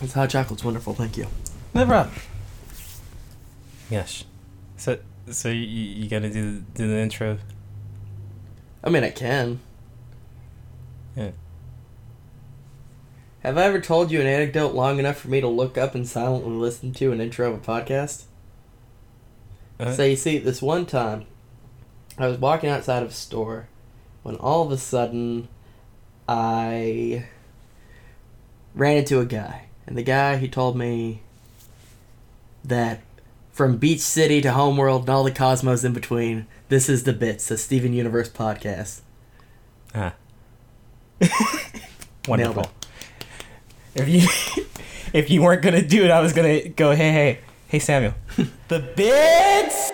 This hot chocolate's wonderful, thank you. Never problem. Yes. So, so you, you gotta do do the intro. I mean, I can. Yeah. Have I ever told you an anecdote long enough for me to look up and silently listen to an intro of a podcast? Uh, So you see, this one time, I was walking outside of a store when all of a sudden I ran into a guy. And the guy, he told me that from Beach City to Homeworld and all the cosmos in between, this is the Bits, the Steven Universe podcast. ah. Wonderful. If you if you weren't gonna do it, I was gonna go. Hey, hey, hey, Samuel. the bits.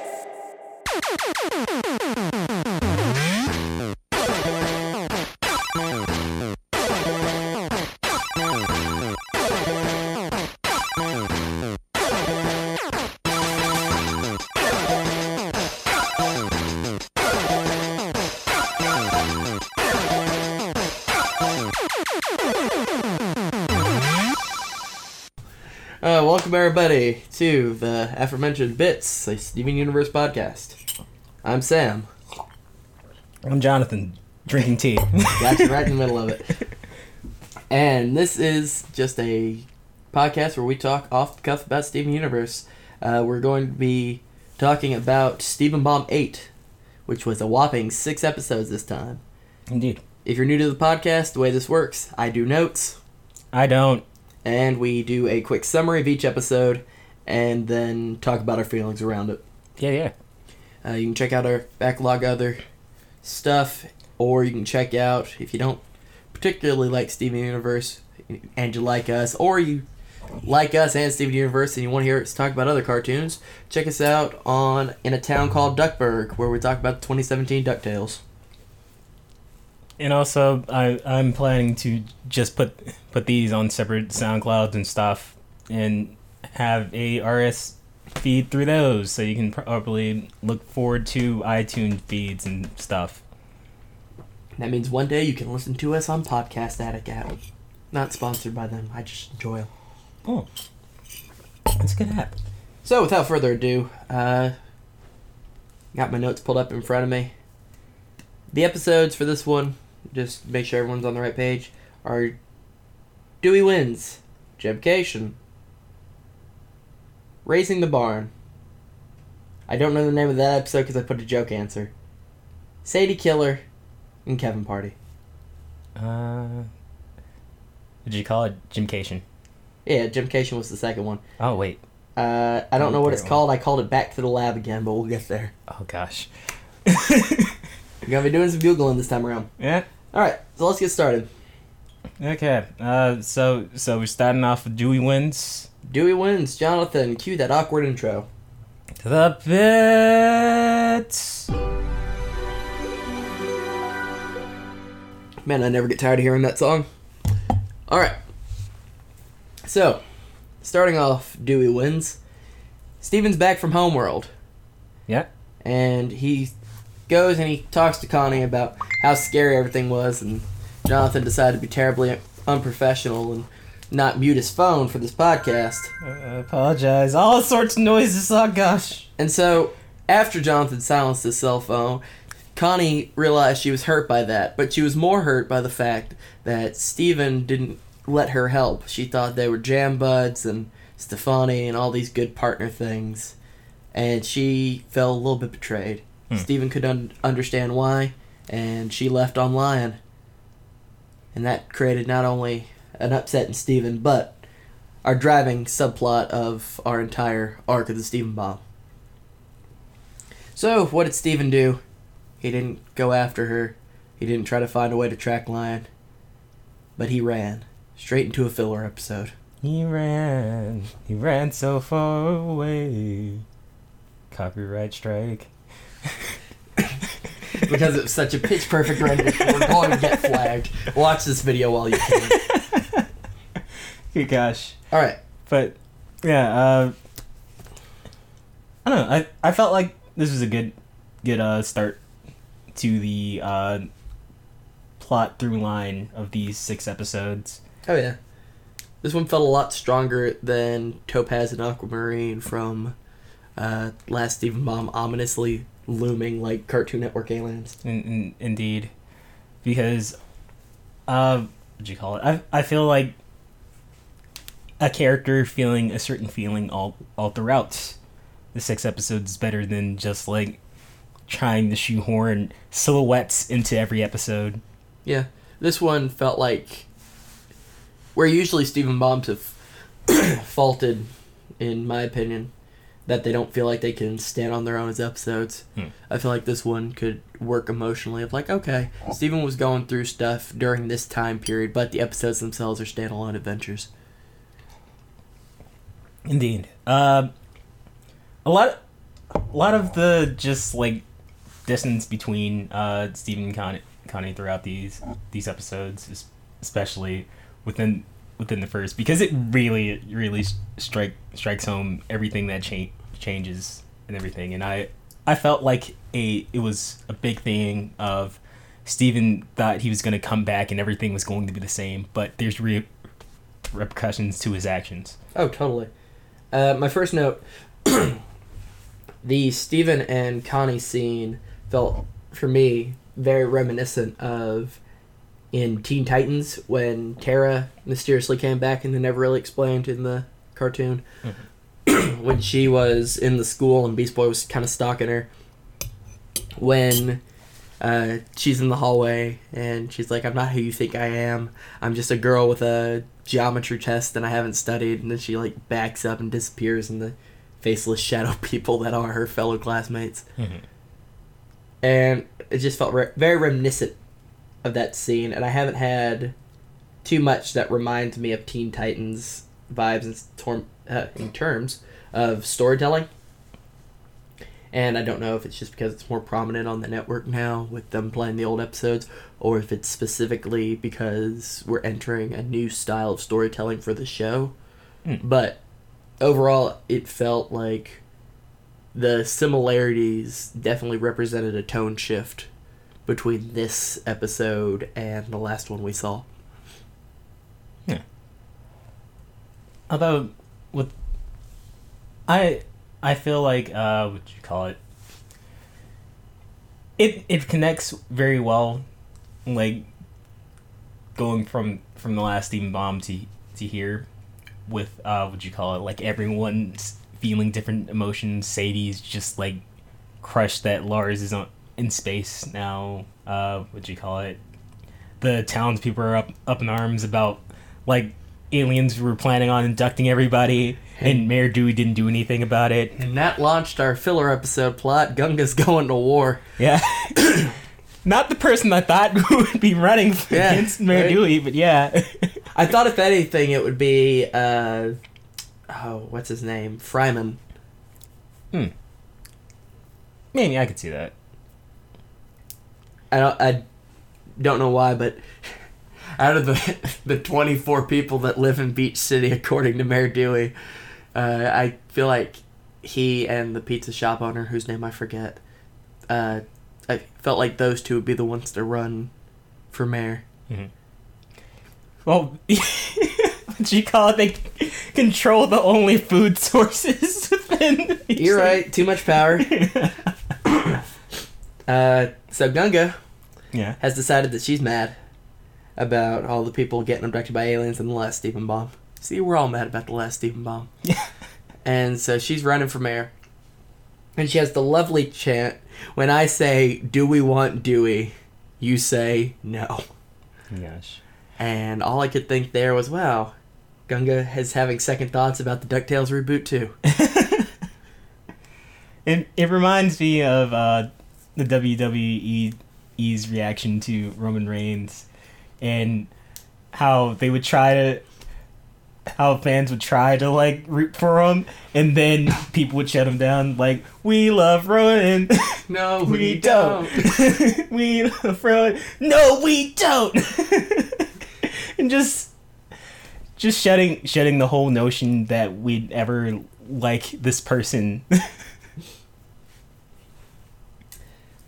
Everybody to the aforementioned Bits, a Steven Universe podcast. I'm Sam. I'm Jonathan, drinking tea. Got you right in the middle of it. And this is just a podcast where we talk off the cuff about Steven Universe. Uh, we're going to be talking about Steven Bomb 8, which was a whopping six episodes this time. Indeed. If you're new to the podcast, the way this works, I do notes, I don't. And we do a quick summary of each episode, and then talk about our feelings around it. Yeah, yeah. Uh, you can check out our backlog of other stuff, or you can check out if you don't particularly like Steven Universe and you like us, or you like us and Steven Universe and you want to hear us talk about other cartoons, check us out on in a town called Duckburg, where we talk about the 2017 Ducktales. And also, I I'm planning to just put put these on separate SoundClouds and stuff, and have a RS feed through those, so you can probably look forward to iTunes feeds and stuff. That means one day you can listen to us on Podcast Addict app. Not sponsored by them. I just enjoy them. Oh, that's a good app. So, without further ado, uh, got my notes pulled up in front of me. The episodes for this one, just make sure everyone's on the right page, are Dewey Wins, Jebcation, Raising the Barn. I don't know the name of that episode because I put a joke answer. Sadie Killer, and Kevin Party. Uh, did you call it Gemcation? Yeah, Gemcation was the second one. Oh wait. Uh, I don't know what it's called. I called it Back to the Lab again, but we'll get there. Oh gosh. We're gonna be doing some googling this time around. yeah. All right, so let's get started. Okay. Uh, so so we're starting off with Dewey wins. Dewey wins. Jonathan, cue that awkward intro. To the bits. Man, I never get tired of hearing that song. All right. So, starting off, Dewey wins. Steven's back from Homeworld, Yeah. and he goes and he talks to Connie about how scary everything was, and Jonathan decided to be terribly unprofessional and not mute his phone for this podcast. Uh, apologize. All sorts of noises. Oh gosh. And so, after Jonathan silenced his cell phone, Connie realized she was hurt by that, but she was more hurt by the fact that Steven didn't let her help. She thought they were jam buds and Stevonnie and all these good partner things, and she felt a little bit betrayed. Hmm. Steven could un- understand why, and she left on Lion. And that created not only an upset in Steven, but our driving subplot of our entire arc of the Steven Bomb. So, what did Steven do? He didn't go after her. He didn't try to find a way to track Lion. But he ran straight into a filler episode. He ran. He ran so far away. Copyright strike. Because it was such a pitch perfect rendition, we're going to get flagged. Watch this video while you can. Good gosh. Alright, But yeah, uh, I don't know. I I felt like this was a good good uh start to the uh plot through line of these six episodes. oh yeah. This one felt a lot stronger than Topaz and Aquamarine from uh, last Steven Bomb, ominously looming like Cartoon Network aliens. In, in, indeed, because uh, what do you call it? I I feel like a character feeling a certain feeling all all throughout the six episodes is better than just like trying to shoehorn silhouettes into every episode. Yeah, this one felt like where usually Steven Bombs have faulted, in my opinion, that they don't feel like they can stand on their own as episodes. Hmm. I feel like this one could work emotionally of like, okay, Steven was going through stuff during this time period, but the episodes themselves are standalone adventures. Indeed. Uh, a lot, a lot of the just like distance between uh, Steven and Connie, Connie throughout these these episodes, es- especially within within the first, because it really really strike strikes home everything that cha- changes and everything, and I I felt like a it was a big thing of Steven thought he was going to come back and everything was going to be the same, but there's re- repercussions to his actions. Oh, totally. Uh, my first note the Steven and Connie scene felt, for me, very reminiscent of in Teen Titans when Tara mysteriously came back and they never really explained in the cartoon. when she was in the school and Beast Boy was kind of stalking her. When uh, she's in the hallway and she's like, I'm not who you think I am. I'm just a girl with a geometry test and I haven't studied. And then she like backs up and disappears in the faceless shadow people that are her fellow classmates. And it just felt re- very reminiscent of that scene. And I haven't had too much that reminds me of Teen Titans vibes in, tor- uh, in terms of storytelling. And I don't know if it's just because it's more prominent on the network now with them playing the old episodes, or if it's specifically because we're entering a new style of storytelling for the show. Mm. But overall, it felt like the similarities definitely represented a tone shift between this episode and the last one we saw. Although, with I, I feel like uh, what you call it? It it connects very well, like going from from the last Steven Bomb to to here, with uh, what you call it? Like everyone's feeling different emotions. Sadie's just like crushed that Lars is on in space now. Uh, what you call it? The townspeople are up up in arms about like aliens were planning on inducting everybody, and Mayor Dewey didn't do anything about it. And that launched our filler episode plot. Gunga's going to war. Yeah. Not the person I thought would be running Yeah, against Mayor right? Dewey, but yeah. I thought if anything it would be uh oh, what's his name? Fryman. Hmm. Maybe I could see that. I don't I don't know why, but out of the the 24 people that live in Beach City according to Mayor Dewey, uh, I feel like he and the pizza shop owner whose name I forget uh, I felt like those two would be the ones to run for mayor. Well, what you call it? They control the only food sources within. You're right. Too much power. uh, so Gunga Yeah. has decided that she's mad about all the people getting abducted by aliens in the last Steven Bomb. See, we're all mad about the last Steven Bomb. Yeah. And so she's running for mayor. And she has the lovely chant when I say, Do we want Dewey? You say, No. Gosh. And all I could think there was, wow, Gunga is having second thoughts about the DuckTales reboot too. It it reminds me of uh, the WWE's reaction to Roman Reigns, and how they would try to, how fans would try to like root for him, and then people would shut him down. Like we love Roman, No, we don't. we love Roman. No, we don't. and just just shutting shutting the whole notion that we'd ever like this person.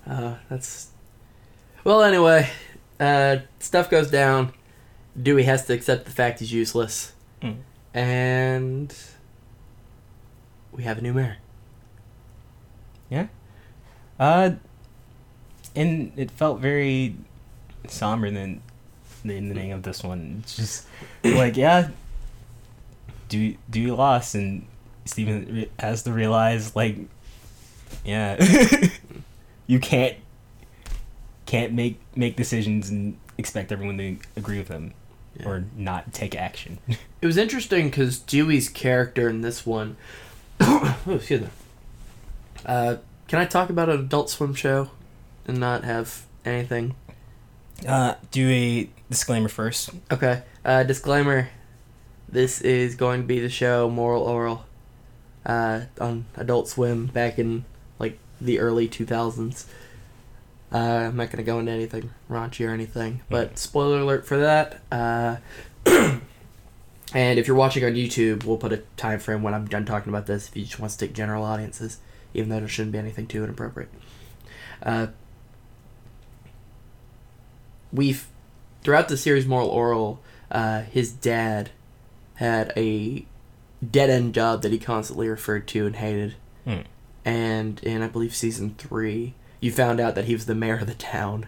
Uh, that's. Well, anyway, uh, stuff goes down. Dewey has to accept the fact he's useless. Mm. and we have a new mayor. Yeah. Uh, and it felt very somber than the ending of this one. It's just like, yeah, do do you lost, and Steven has to realize, like, yeah, you can't can't make make decisions and expect everyone to agree with them Yeah. or not take action. It was interesting because Dewey's character in this one. oh, excuse me. Uh, can I talk about an Adult Swim show and not have anything? Uh, do a disclaimer first. Okay. Uh, disclaimer: This is going to be the show Moral Orel, uh, on Adult Swim back in like the early two thousands. Uh, I'm not gonna go into anything raunchy or anything, but spoiler alert for that. Uh, and if you're watching on YouTube, we'll put a time frame when I'm done talking about this. If you just want to stick general audiences, even though there shouldn't be anything too inappropriate. Uh, we've throughout the series Moral Orel, uh, his dad had a dead end job that he constantly referred to and hated. Hmm. And in I believe season three, you found out that he was the mayor of the town.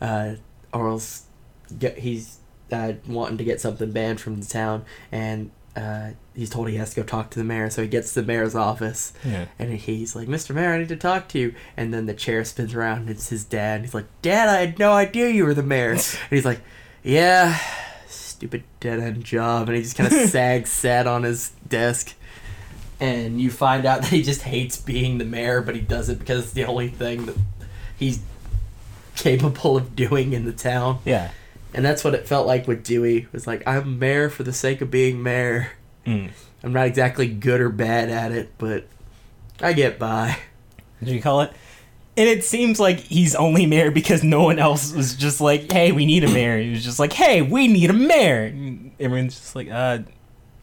Uh, Orel's get he's uh, wanting to get something banned from the town, and uh, he's told he has to go talk to the mayor. So he gets to the mayor's office, Yeah. and he's like, "Mr. Mayor, I need to talk to you." And then the chair spins around, and it's his dad. And he's like, "Dad, I had no idea you were the mayor." and he's like, "Yeah, stupid dead end job." And he just kind of sags sad on his desk. And you find out that he just hates being the mayor, but he does it because it's the only thing that he's capable of doing in the town. Yeah. And that's what it felt like with Dewey. It was like, I'm mayor for the sake of being mayor. Mm. I'm not exactly good or bad at it, but I get by. What do you call it? And it seems like he's only mayor because no one else was just like, "Hey, we need a mayor." He was just like, "Hey, we need a mayor." And everyone's just like, "Uh,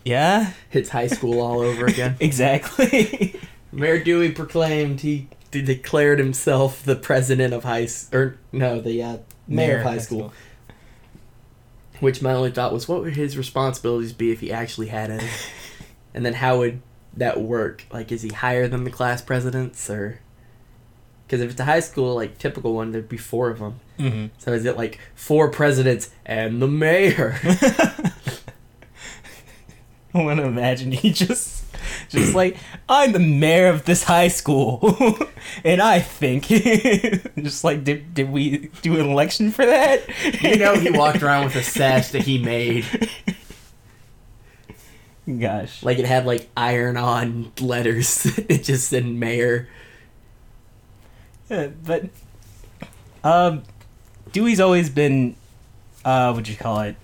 yeah, It's high school all over again. exactly." Mayor Dewey proclaimed he de- declared himself the president of high s- or no, the uh, mayor, of high school. Which my only thought was, what would his responsibilities be if he actually had any? and then how would that work? Like, is he higher than the class presidents, or? Because if it's a high school, like typical one, there'd be four of them. hmm So is it like four presidents and the mayor? I want to imagine he just, just like, I'm the mayor of this high school, and I think, just like, did did we do an election for that? you know, he walked around with a sash that he made. Gosh. Like it had like iron on letters. it just said mayor. Yeah, but um, Dewey's always been uh, what you call it,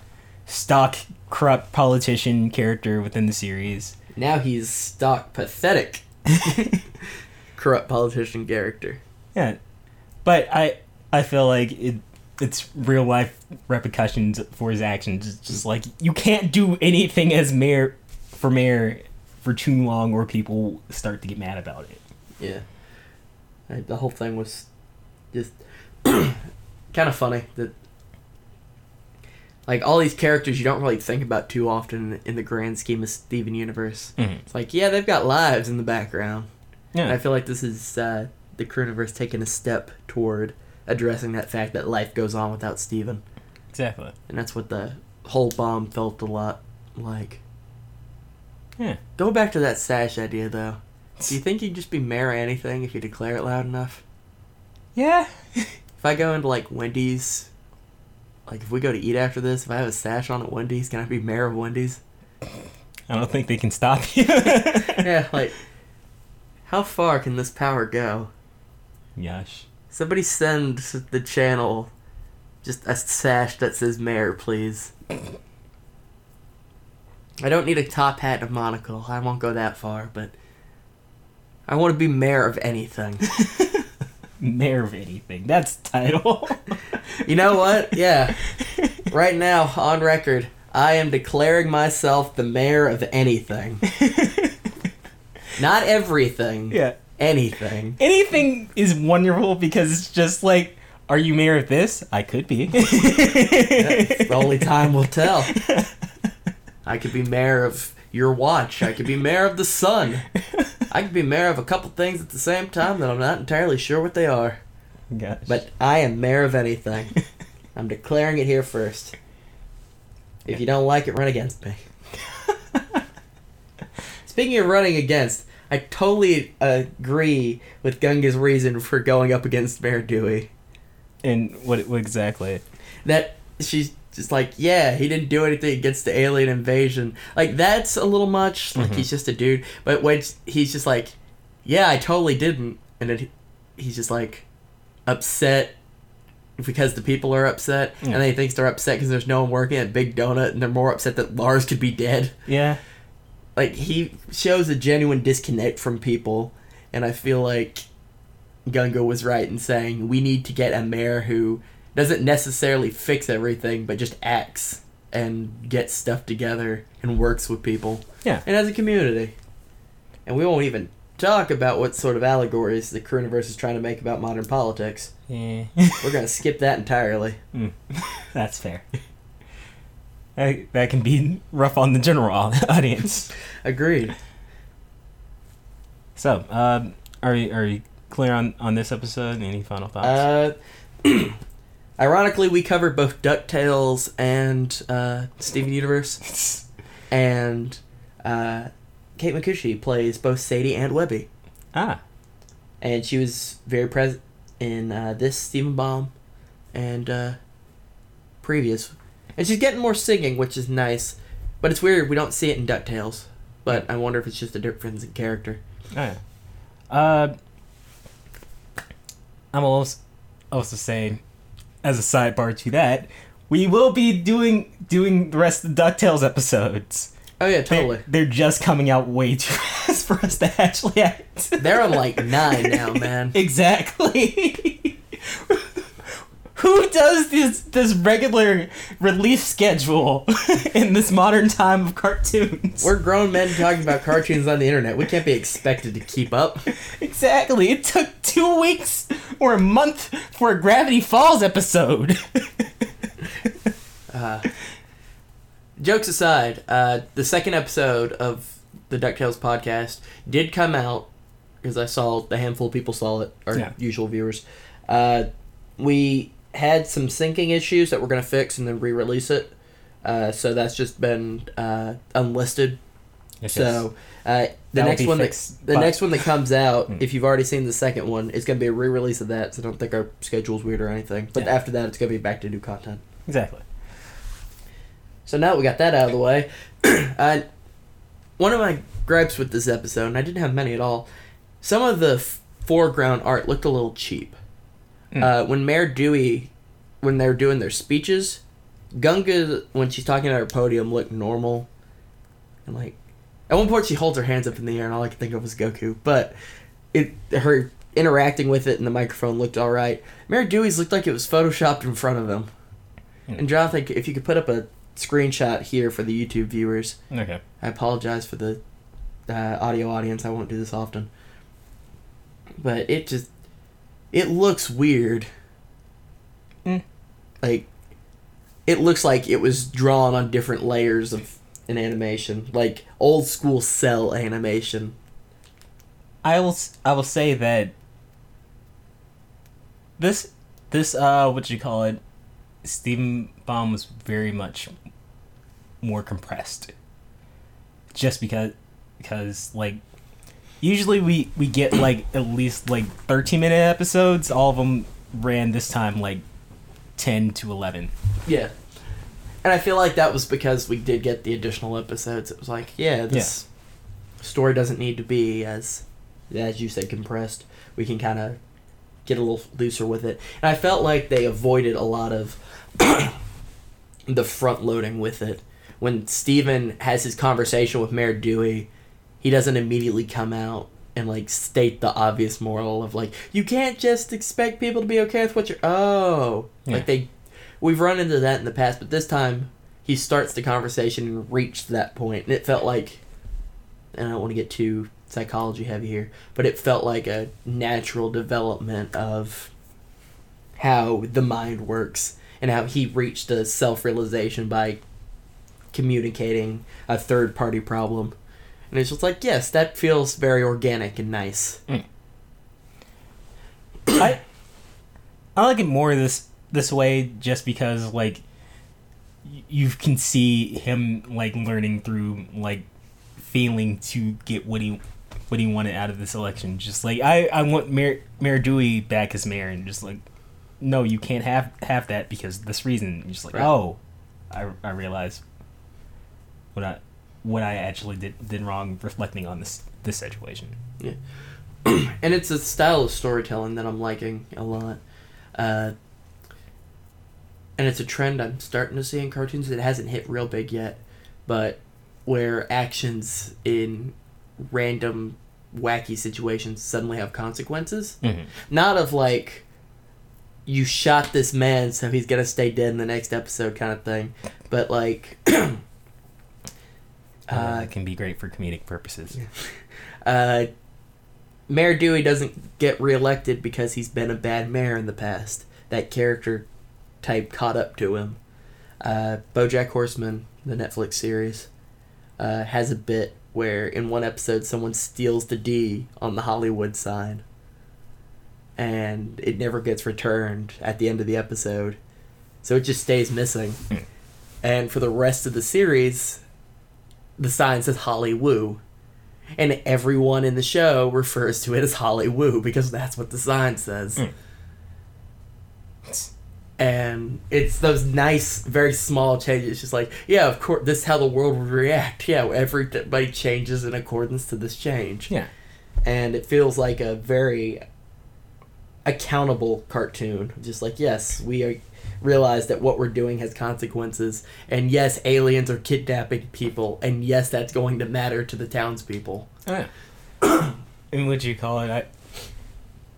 stock corrupt politician character within the series. Now he's stock pathetic. Corrupt politician character. Yeah, but I I feel like it it's real life repercussions for his actions. It's just like you can't do anything as mayor for mayor for too long, or people start to get mad about it. Yeah. Uh, The whole thing was just kind of funny that like all these characters you don't really think about too often in the grand scheme of Steven Universe. Mhm. It's like, yeah, they've got lives in the background. And I feel like this is uh, the Crewniverse taking a step toward addressing that fact that life goes on without Steven. exactly. And that's what the whole bomb felt a lot like. Yeah. Go back to that sash idea, though. Do you think you'd just be mayor anything if you declare it loud enough? Yeah. If I go into, like, Wendy's, like, if we go to eat after this, if I have a sash on at Wendy's, can I be mayor of Wendy's? I don't think they can stop you. yeah, like, how far can this power go? Gosh. Somebody send the channel just a sash that says mayor, please. I don't need a top hat and a monocle. I won't go that far, but I want to be mayor of anything. Mayor of anything. That's title. You know what? Yeah. Right now, on record, I am declaring myself the mayor of anything. Not everything. yeah. Anything. Anything is wonderful because it's just like, are you mayor of this? I could be. The only time will tell. I could be mayor of your watch. I could be mayor of the sun. I could be mayor of a couple things at the same time that I'm not entirely sure what they are. Gosh. But I am mayor of anything. I'm declaring it here first. If you don't like it, run against me. Speaking of running against, I totally agree with Gunga's reason for going up against Mayor Dewey. and what, what exactly? That she's just like, yeah, he didn't do anything against the alien invasion. Like that's a little much. Like Mhm. he's just a dude. But when he's just like, yeah, I totally didn't, and then he's just like upset because the people are upset, Yeah. and then he thinks they're upset because there's no one working at Big Donut, and they're more upset that Lars could be dead. Yeah. Like he shows a genuine disconnect from people, and I feel like Gunga was right in saying we need to get a mayor who doesn't necessarily fix everything, but just acts and gets stuff together and works with people. Yeah. And as a community. And we won't even talk about what sort of allegories the Crewniverse is trying to make about modern politics. Yeah. We're gonna skip that entirely. That's fair. That, that can be rough on the general audience. Agreed. So, um, are you, are you clear on, on this episode? Any final thoughts? Uh, ironically, we covered both Ducktales and uh, Steven Universe, and uh, Kate Micucci plays both Sadie and Webby, ah, and she was very present in uh, this Steven Bomb and uh, previous, and she's getting more singing, which is nice, but it's weird we don't see it in Ducktales. But I wonder if it's just a difference in character. oh yeah. Uh, I'm also also saying, as a sidebar to that, we will be doing doing the rest of the Ducktales episodes. Oh yeah, They're- totally. They're, just coming out way too fast for us to actually act. They're on like nine now, man. Exactly. Who does this this regular release schedule in this modern time of cartoons? We're grown men talking about cartoons on the internet. We can't be expected to keep up. exactly. It took two weeks or a month for a Gravity Falls episode. Uh, jokes aside, uh, the second episode of the DuckTales podcast did come out because I saw the handful of people saw it, our Yeah. usual viewers. Uh, we had some syncing issues that we're going to fix and then re release it. Uh, so that's just been uh, unlisted. So uh, the That next one that the by- next one that comes out, if you've already seen the second one, it's gonna be a re-release of that. So I don't think our schedule's weird or anything. But Yeah. after that, it's gonna be back to new content. exactly. So now that we got that out of the way, uh, one of my gripes with this episode, and I didn't have many at all, some of the f- foreground art looked a little cheap. Hmm. Uh, when Mayor Dewey, when they were doing their speeches, Gunga, when she's talking at her podium, looked normal. And like, at one point she holds her hands up in the air, and all I can think of was Goku. But it, her interacting with it and the microphone looked all right. Mayor Dewey's looked like it was photoshopped in front of him. Hmm. And Jonathan, if you could put up a screenshot here for the YouTube viewers, Okay. I apologize for the uh, audio audience. I won't do this often. But it just it looks weird. Mm. Like it looks like it was drawn on different layers of an animation, like old school cell animation. I will I will say that this this uh what you call it Steven Bomb was very much more compressed. Just because because like usually we we get like at least like 13 minute episodes all of them ran this time like 10 to 11 Yeah. And I feel like that was because we did get the additional episodes. It was like, yeah, this story doesn't need to be as as you said compressed. We can kind of get a little looser with it. And I felt like they avoided a lot of the front loading with it. When Steven has his conversation with Mayor Dewey, he doesn't immediately come out and like state the obvious moral of like you can't just expect people to be okay with what you're oh Yeah. like they we've run into that in the past but this time he starts the conversation and reached that point and it felt like and I don't want to get too psychology heavy here but it felt like a natural development of how the mind works and how he reached a self-realization by communicating a third party problem. And it's just like, yes, that feels very organic and nice. Mm. I I like it more this this way just because like you can see him like learning through like failing to get what he what he wanted out of this election. Just like I I want Mayor Mayor Dewey back as mayor and just like no, you can't have have that because this reason. You're just like Right. oh, I I realize what I what I actually did did wrong reflecting on this this situation. Yeah. and it's a style of storytelling that I'm liking a lot. Uh, and it's a trend I'm starting to see in cartoons. that hasn't hit real big yet, but where actions in random wacky situations suddenly have consequences. Mm-hmm. Not of like you shot this man so he's gonna stay dead in the next episode kind of thing, but like Uh, it can be great for comedic purposes. uh, Mayor Dewey doesn't get reelected because he's been a bad mayor in the past. That character type caught up to him. Uh, BoJack Horseman, the Netflix series, uh, has a bit where in one episode someone steals the D on the Hollywood sign, and it never gets returned at the end of the episode, so it just stays missing. Hmm. And for the rest of the series, the sign says Hollywoo. And everyone in the show refers to it as Hollywoo because that's what the sign says. Mm. And it's those nice, very small changes. It's just like, yeah, of course, this is how the world would react. Yeah, everybody changes in accordance to this change. Yeah. And it feels like a very accountable cartoon. Just like, yes, we are, realize that what we're doing has consequences. And yes, aliens are kidnapping people. And yes, that's going to matter to the townspeople. Oh, yeah. and what do you call it? I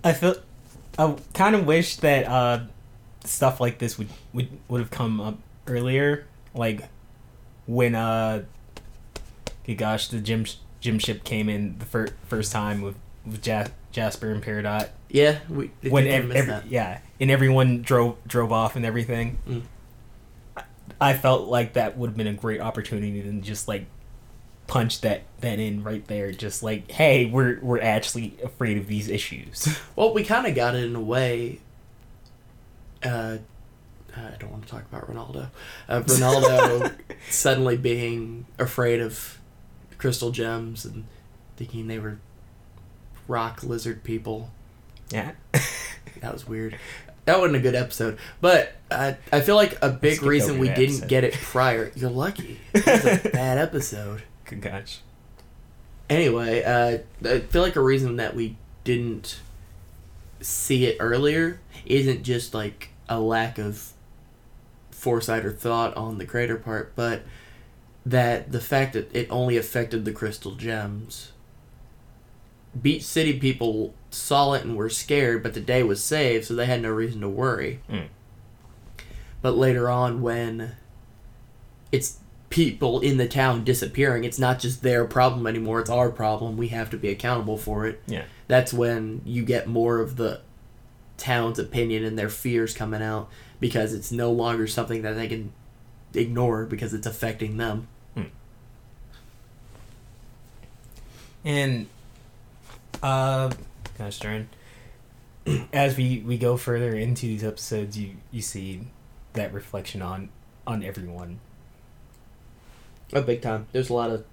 I feel I kind of wish that uh, stuff like this would would would have come up earlier, like when uh, gosh, the gym gym ship came in the fir- first time with with ja- Jasper and Peridot. Yeah, we when ev- every, that. yeah, and everyone drove drove off and everything. Mm. I, I felt like that would have been a great opportunity to just like punch that that in right there. Just like, hey, we're we're actually afraid of these issues. Well, we kind of got it in a way. Uh, I don't want to talk about Ronaldo. Uh, Ronaldo suddenly being afraid of crystal gems and thinking they were rock lizard people. Yeah, That was weird. That wasn't a good episode. But I, I feel like a big reason we didn't episode. get it prior. You're lucky. It was a bad episode. good gosh. Anyway, uh, I feel like a reason that we didn't see it earlier isn't just like a lack of foresight or thought on the creator part, but that the fact that it only affected the crystal gems. Beach City people saw it and were scared, but the day was saved, so they had no reason to worry. Mm. But later on, when it's people in the town disappearing, it's not just their problem anymore, it's our problem. We have to be accountable for it. Yeah. That's when you get more of the town's opinion and their fears coming out because it's no longer something that they can ignore because it's affecting them. And uh gosh darn. As we, we go further into these episodes you, you see that reflection on on everyone. Oh, big time. There's a lot of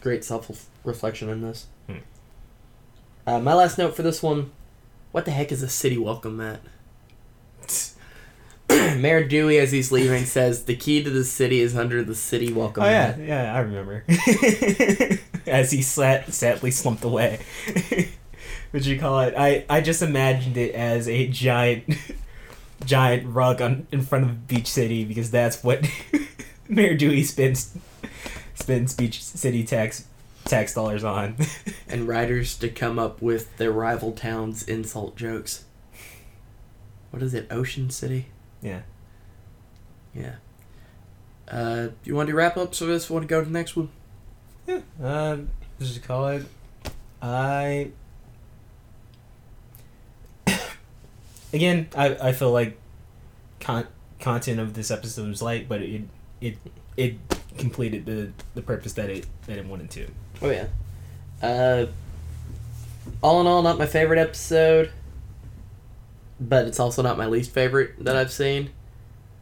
great self reflection in this. Hmm. Uh, my last note for this one what the heck is a city welcome mat? Mayor Dewey, as he's leaving, says the key to the city is under the city welcome Oh yeah, mat. yeah, I remember. As he sat, sadly slumped away. Would you call it? I, I just imagined it as a giant, giant rug on in front of Beach City because that's what Mayor Dewey spends spends Beach City tax tax dollars on. And writers to come up with their rival towns' insult jokes. What is it? Ocean City? Yeah. Yeah. Uh, you want to do wrap up? So this want to go to the next one? Yeah. Um, what you call it? I. Again, I, I feel like con- content of this episode was light, but it it it completed the the purpose that it that it wanted to. Oh yeah. Uh, all in all, not my favorite episode, but it's also not my least favorite that I've seen.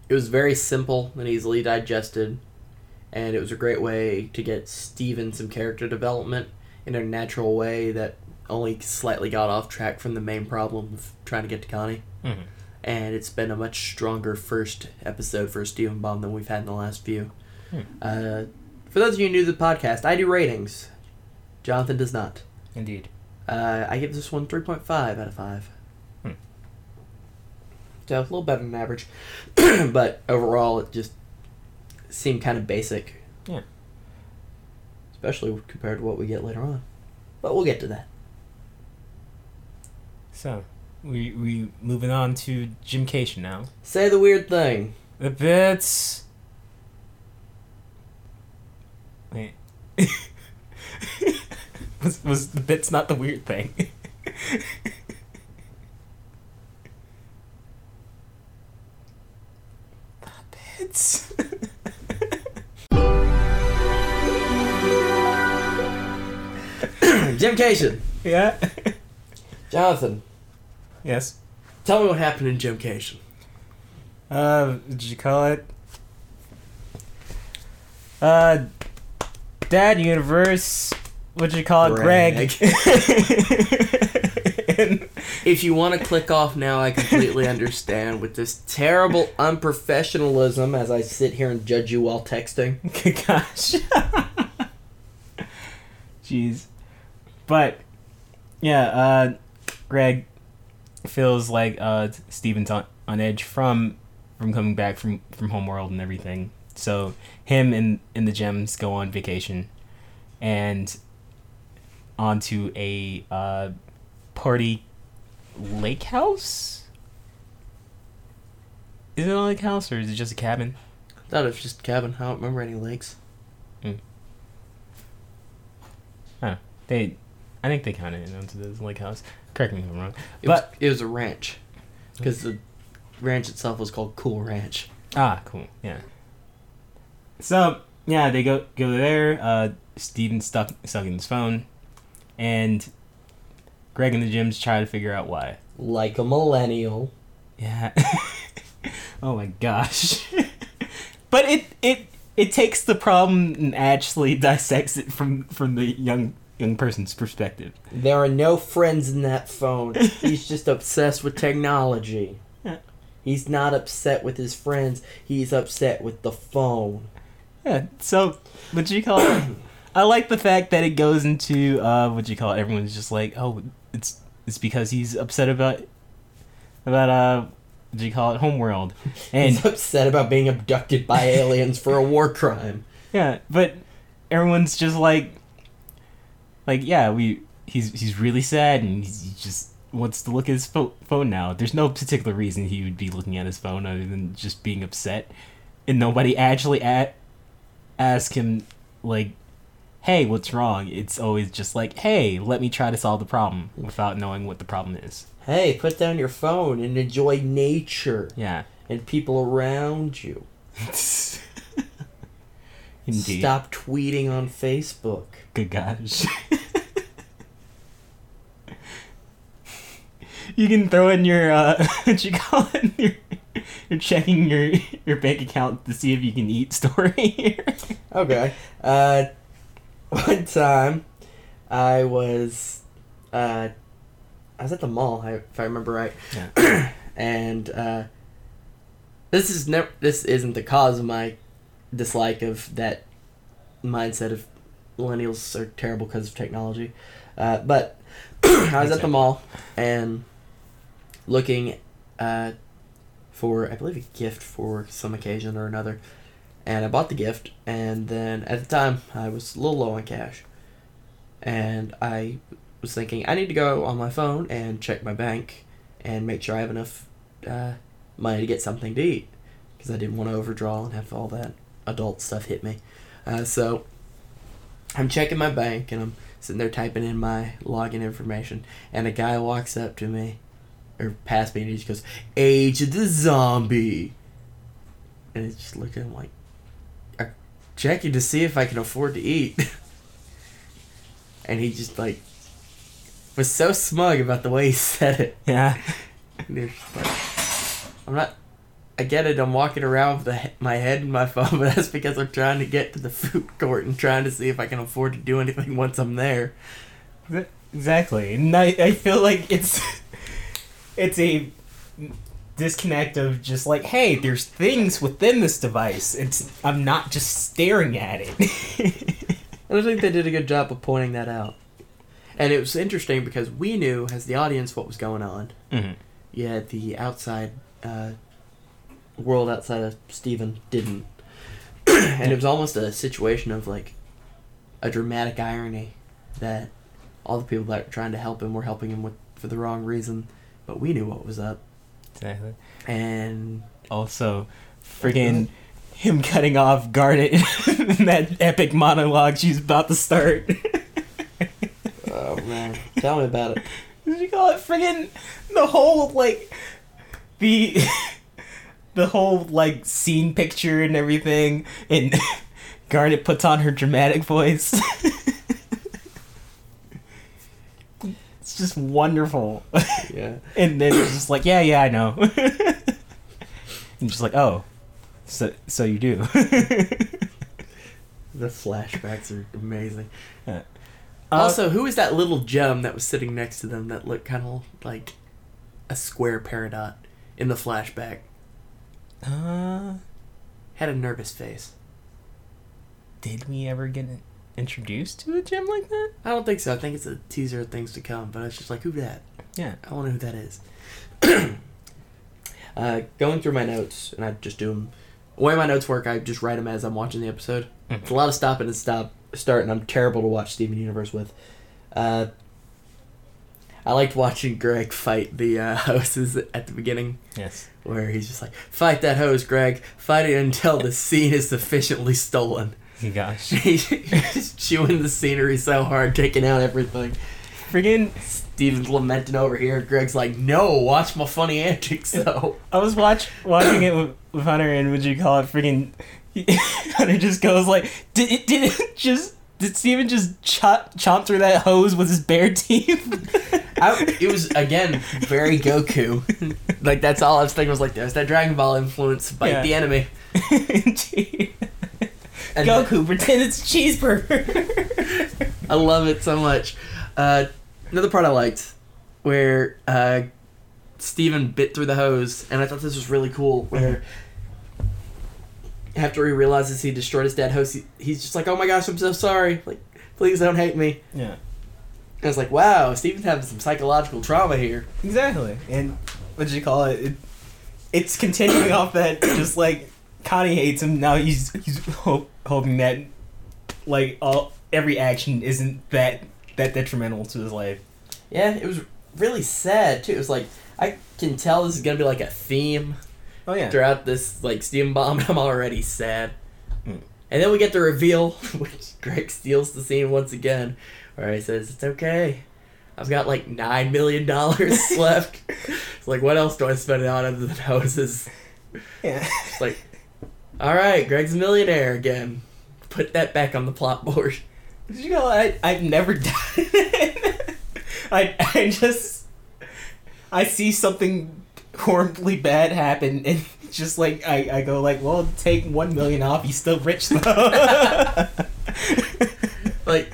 It was very simple and easily digested, and it was a great way to get Steven some character development in a natural way that only slightly got off track from the main problem of trying to get to Connie. Mm-hmm. And it's been a much stronger first episode for Steven Bomb than we've had in the last few. Hmm. Uh, for those of you new to the podcast, I do ratings. Jonathan does not. Indeed. Uh, I give this one 3.5 out of 5. So, a little better than average. but overall, it just seemed kind of basic. Yeah. Especially compared to what we get later on. But we'll get to that. So we we moving on to Gemcation now. Say the weird thing. The bits. Wait. was was the bits not the weird thing? the bits. Gemcation. yeah. Jonathan, yes. tell me what happened in Gemcation. Uh, did you call it? Uh, Dad Universe. What'd you call it, Greg? and, If you want to click off now, I completely understand. With this terrible unprofessionalism as I sit here and judge you while texting. gosh. Jeez. But yeah, uh, Greg feels like uh, Steven's on, on edge from from coming back from from Homeworld and everything. So him and and the gems go on vacation, and onto a uh, party lake house. Is it a lake house or is it just a cabin? thought it was just a cabin. I don't remember any lakes. Huh? They, I think they kind of into this lake house. Correct me if I'm wrong. It But was, it was a ranch. Because the ranch itself was called Cool Ranch. ah, cool, yeah. So yeah, they go go there. Uh, Steven's stuck stuck in his phone, and Greg and the Gems try to figure out why. Like a millennial. Yeah. oh my gosh. but it it it takes the problem and actually dissects it from from the young young person's perspective. There are no friends in that phone. He's just obsessed with technology. Yeah. He's not upset with his friends. He's upset with the phone. Yeah. So, what you call it? I like the fact that it goes into uh, what you call it. Everyone's just like, oh, it's it's because he's upset about about uh, what do you call it, Homeworld, and He's upset about being abducted by aliens for a war crime. yeah, but everyone's just like, like yeah, we he's he's really sad and he's, he just wants to look at his pho- phone now. There's no particular reason he would be looking at his phone other than just being upset, and nobody actually at ask him like, "Hey, what's wrong?" It's always just like, "Hey, let me try to solve the problem," without knowing what the problem is. Hey, put down your phone and enjoy nature Yeah. and people around you. Indeed. Stop tweeting on Facebook. Good gosh. you can throw in your uh what you call it? Your, you're checking your your bank account to see if you can eat story here. Okay. Uh, one time, I was, uh, I was at the mall, if I remember right, Yeah. and uh, this is never. This isn't the cause of my dislike of that mindset of millennials are terrible because of technology, uh, but I was at the mall and looking uh, for I believe a gift for some occasion or another, and I bought the gift. And then at the time I was a little low on cash, and I was thinking I need to go on my phone and check my bank and make sure I have enough uh, money to get something to eat because I didn't want to overdraw and have all that adult stuff hit me. Uh, so I'm checking my bank and I'm sitting there typing in my login information, and a guy walks up to me or past me and he just goes, "Age of the Zombie," and it's just looking like, "Are, checking to see if I can afford to eat. and he just like was so smug about the way he said it. Yeah. And they're just like, I'm not. I get it. I'm walking around with the, my head in my phone, but that's because I'm trying to get to the food court and trying to see if I can afford to do anything once I'm there. Exactly. And I, I feel like it's it's a disconnect of just like, hey, there's things within this device. It's I'm not just staring at it. I think they did a good job of pointing that out. And it was interesting because we knew, as the audience, what was going on. mm-hmm. Yet the outside uh, world outside of Steven didn't. and it was almost a situation of like a dramatic irony that all the people that were trying to help him were helping him with for the wrong reason, but we knew what was up. Exactly. And Also, friggin' him cutting off Garnet in that epic monologue she's about to start. oh man, tell me about it. What did you call it? Friggin' the whole like the the whole like scene picture and everything, and Garnet puts on her dramatic voice. It's just wonderful. Yeah. and then it's just like, yeah, yeah, I know. and just like, oh, so so you do. The flashbacks are amazing. Uh, Also, who is that little gem that was sitting next to them that looked kind of like a square peridot in the flashback? uh, Had a nervous face. did we ever get introduced to a gem like that? I don't think so. I think it's a teaser of things to come. But it's just like, who that? Yeah. I know who that is. uh, going through my notes, and I just do them. The way my notes work, I just write them as I'm watching the episode. Mhm. It's a lot of stopping and stop, start, and I'm terrible to watch Steven Universe with. Uh, I liked watching Greg fight the uh, hoses at the beginning, Yes. where he's just like, "Fight that hose, Greg! Fight it until the scene is sufficiently stolen." Oh gosh. he's just chewing the scenery so hard, taking out everything. Friggin' Steven's lamenting over here. Greg's like, "No, watch my funny antics, though." I was watch watching it with, with Hunter and would you call it friggin' Hunter just goes like did it did it just did Steven just chop chomp through that hose with his bare teeth? I, it was again very Goku. like that's all I was thinking was like, "There's that Dragon Ball influence. Bite Yeah. the enemy." And Goku, pretend it's a cheeseburger. I love it so much. Uh, another part I liked, where uh, Steven bit through the hose, and I thought this was really cool. Where after he realizes he destroyed his dead hose, he, he's just like, "Oh my gosh, I'm so sorry. Like, please don't hate me." yeah, And I was like, "Wow, Steven's having some psychological trauma here." exactly. And what did you call it? it? It's continuing off that just like Connie hates him. Now he's he's hope, hoping that like all every action isn't that that detrimental to his life. Yeah, it was really sad too. It was like I can tell this is gonna be like a theme Oh yeah. throughout this like Steven Bomb. I'm already sad. Mm. And then we get the reveal, which Greg steals the scene once again, where he says, "It's okay, I've got like nine million dollars left. It's like, what else do I spend it on other than houses? Yeah. It's like, all right, Greg's a millionaire again. Put that back on the plot board. You know, I I've never done it. I I just I see something horribly bad happen and just like I, I go like, well, take one million off. He's still rich though. like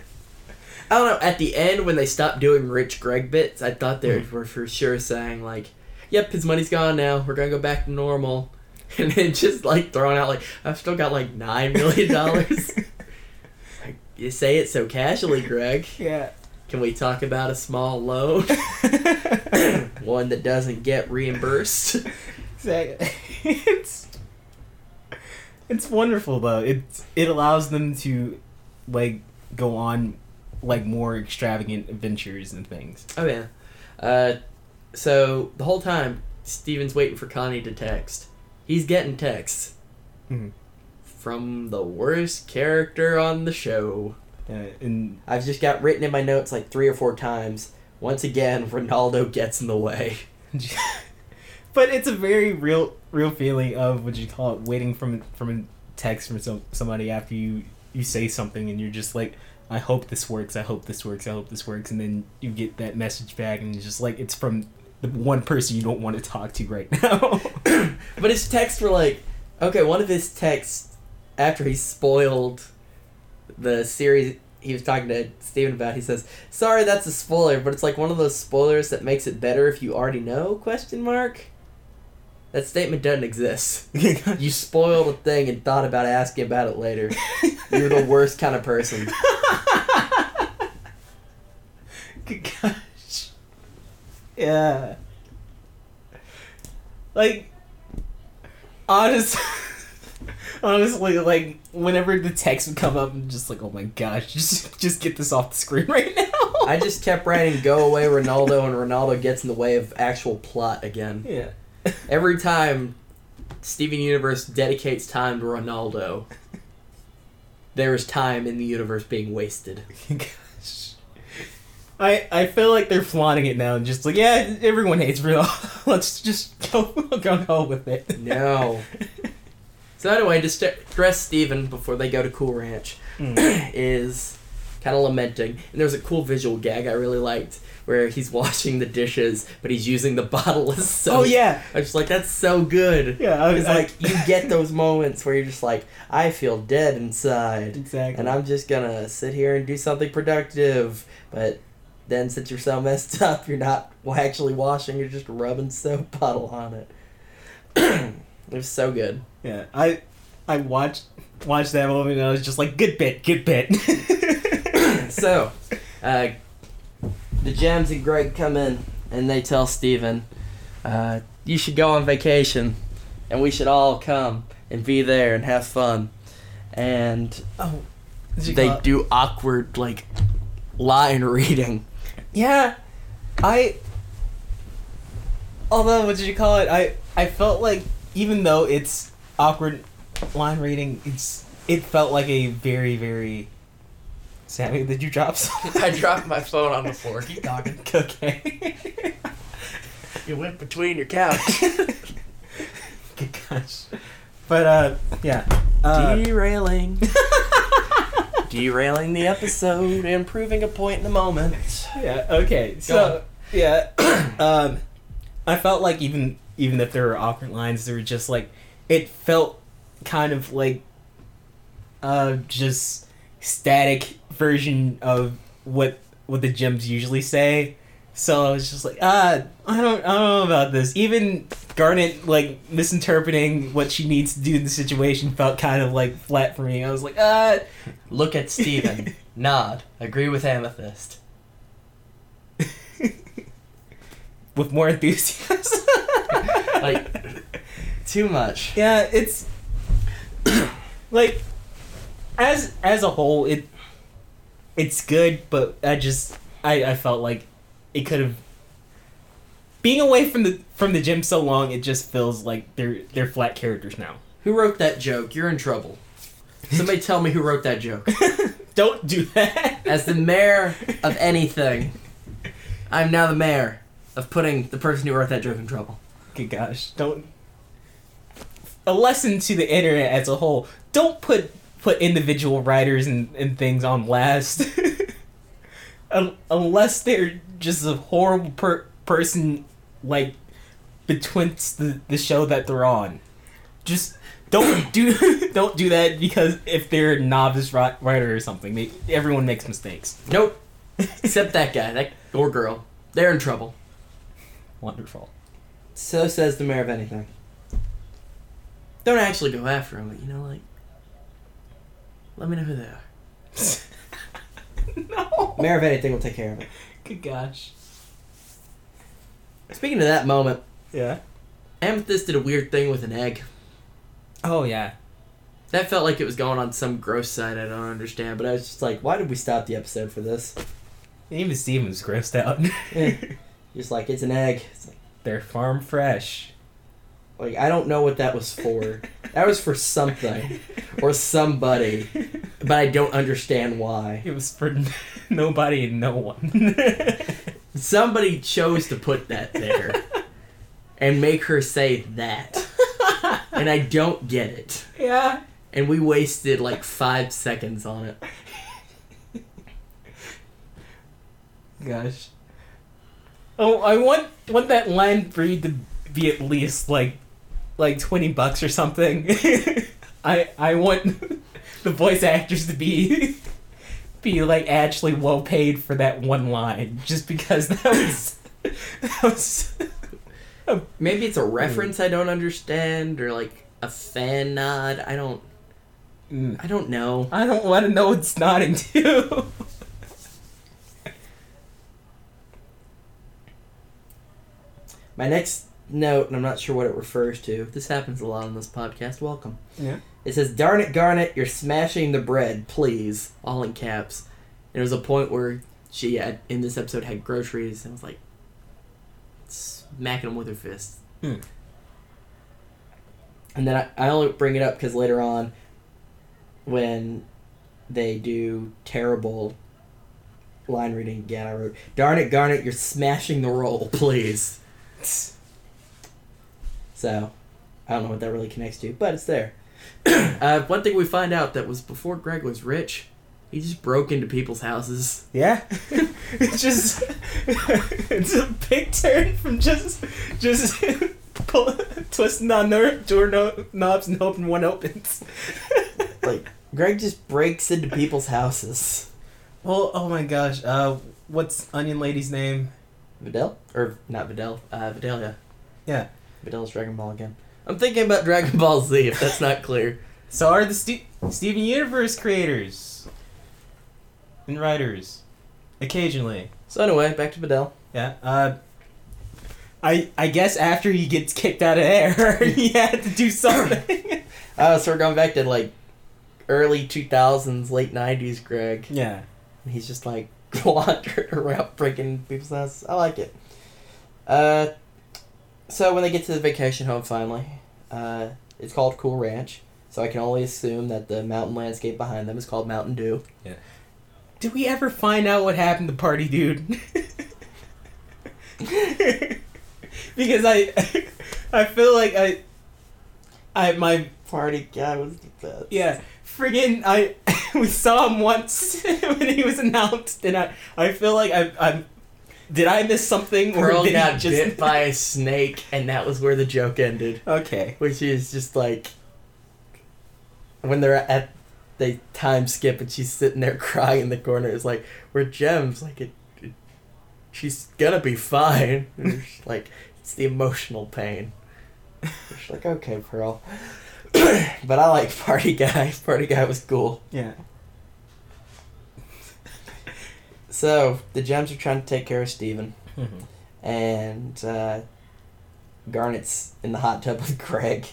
I don't know. At the end, when they stopped doing rich Greg bits, I thought they hmm. were for sure saying like, "Yep, his money's gone now. We're gonna go back to normal," and then just like throwing out like, "I've still got like nine million dollars." like, you say it so casually, Greg. yeah. Can we talk about a small loan, one that doesn't get reimbursed? Exactly. It's it's wonderful though. It it allows them to like go on like more extravagant adventures and things. Oh yeah. Uh, so the whole time, Steven's waiting for Connie to text. He's getting texts Mhm. from the worst character on the show. Uh, and I've just got written in my notes like three or four times. Once again, Ronaldo gets in the way. but it's a very real real feeling of what you call it waiting from from a text from some somebody after you you say something and you're just like I hope this works. I hope this works. I hope this works. And then you get that message back, and it's just like it's from the one person you don't want to talk to right now. But his texts were like, okay, one of his texts after he spoiled the series he was talking to Steven about, he says, "Sorry, that's a spoiler, but it's like one of those spoilers that makes it better if you already know?" Question mark. That statement doesn't exist. You spoiled a thing and thought about asking about it later. You're the worst kind of person. Gosh. Yeah. Like, honest, honestly, like whenever the text would come up, I'm just like, oh my gosh, just just get this off the screen right now. I just kept writing "Go away, Ronaldo," and Ronaldo gets in the way of actual plot again. yeah. Every time Steven Universe dedicates time to Ronaldo, there is time in the universe being wasted. I I feel like they're flaunting it now and just like yeah everyone hates real let's just go go go with it No. So anyway, just dress Steven before they go to Cool Ranch Mm. is kind of lamenting, and there's a cool visual gag I really liked where he's washing the dishes, but he's using the bottle as soap. oh yeah I'm just like, that's so good. yeah I It's like you get those moments where you're just like, I feel dead inside. exactly and I'm just gonna sit here and do something productive. But then, since you're so messed up, you're not actually washing; you're just rubbing soap bottle on it. it was so good. yeah I I watched watched that movie and I was just like good bit good bit so, uh, the Gems and Greg come in and they tell Steven, uh, "You should go on vacation, and we should all come and be there and have fun." And oh they do awkward like line reading. Yeah, I. Although, what did you call it? I I felt like even though it's awkward line reading, it's it felt like a very very. Sammy, did you drop something? I dropped my phone on the floor. Keep talking. okay. You went between your couch. Good gosh. But uh, yeah. Uh, Derailing. Derailing the episode and proving a point in the moment. yeah. Okay. So yeah. um, I felt like even even if there were awkward lines, there were just like it felt kind of like uh just static version of what what the gems usually say. So I was just like, ah, I don't, I don't know about this. Even Garnet like misinterpreting what she needs to do in the situation felt kind of like flat for me. I was like, ah, Look at Steven. Nod. Agree with Amethyst. with more enthusiasm. Like, too much. yeah, it's like as as a whole, it it's good, but I just I I felt like it could have being away from the from the gym so long. It just feels like they're they're flat characters now. Who wrote that joke? You're in trouble. Somebody tell me who wrote that joke. Don't do that. As the mayor of anything, I'm now the mayor of putting the person who wrote that joke in trouble. Good gosh, don't. A lesson to the internet as a whole: don't put put individual writers and, and things on last Un- unless they're just a horrible per- person, like between the the show that they're on. Just don't do don't do that because if they're a novice ri- writer or something, they, everyone makes mistakes. Nope. Except that guy, that or girl. They're in trouble. Wonderful. So says the mayor of anything. Don't actually go after him, but you know, like, let me know who they are. no. Mayor of anything will take care of it. Good gosh. Speaking of that moment, Yeah. Amethyst did a weird thing with an egg. Oh yeah. That felt like it was going on some gross side I don't understand, but I was just like, why did we stop the episode for this? Even Steven was grossed out. Just like, it's an egg. It's like, They're farm fresh. Like, I don't know what that was for. that was for something. Or somebody. But I don't understand why. It was for nobody and no one. Somebody chose to put that there. and make her say that. And I don't get it. yeah. and we wasted like five seconds on it. Gosh. Oh, I want want that line for you to be at least like like twenty bucks or something. I I want the voice actors to be be like actually well paid for that one line, just because that was that was Maybe it's a reference I don't understand, or like a fan nod. I don't. Mm. I don't know. I don't want to know what it's nodding to. My next note, and I'm not sure what it refers to. This happens a lot on this podcast. Welcome. Yeah. It says, "Darn it, Garnet, you're smashing the bread, please." All in caps. And it was a point where she had in this episode had groceries and was like smacking them with her fist. Hmm. And then I, I only bring it up because later on, when they do terrible line reading again, I wrote, "Darn it, Garnet, you're smashing the roll, please." So, I don't know what that really connects to, but it's there. uh, one thing we find out that was before Greg was rich, he just broke into people's houses. Yeah, it's just it's a big turn from just just pull, twisting on door door no, knobs and hoping one opens. Like Greg just breaks into people's houses. well, oh my gosh, uh, what's Onion Lady's name? Videl or not Videl? Uh, Vidalia. Yeah. Videl's Dragon Ball again. I'm thinking about Dragon Ball Z. If that's not clear. So are the Ste- Steven Universe creators and writers, occasionally. So anyway, back to Videl. Yeah. Uh, I I guess after he gets kicked out of there, he had to do something. Uh, so we're going back to like early 2000s, late 90s Greg. yeah. And he's just like wandering around breaking people's houses. I like it. Uh, so when they get to the vacation home finally, uh, it's called Cool Ranch. So I can only assume that the mountain landscape behind them is called Mountain Dew. Yeah. Did we ever find out what happened to Party Dude? because I I feel like I I my Party guy was the best. yeah friggin' I we saw him once when he was announced and I I feel like I I did I miss something Pearl did got bit by a snake, and that was where the joke ended. okay Which is just like when they're at they time skip and she's sitting there crying in the corner. It's like we're gems. Like it, it she's gonna be fine. It's like it's the emotional pain. She's like, okay, Pearl. but I like Party Guy. Party Guy was cool. yeah So the gems are trying to take care of Steven. Mhm. and uh, Garnet's in the hot tub with Greg.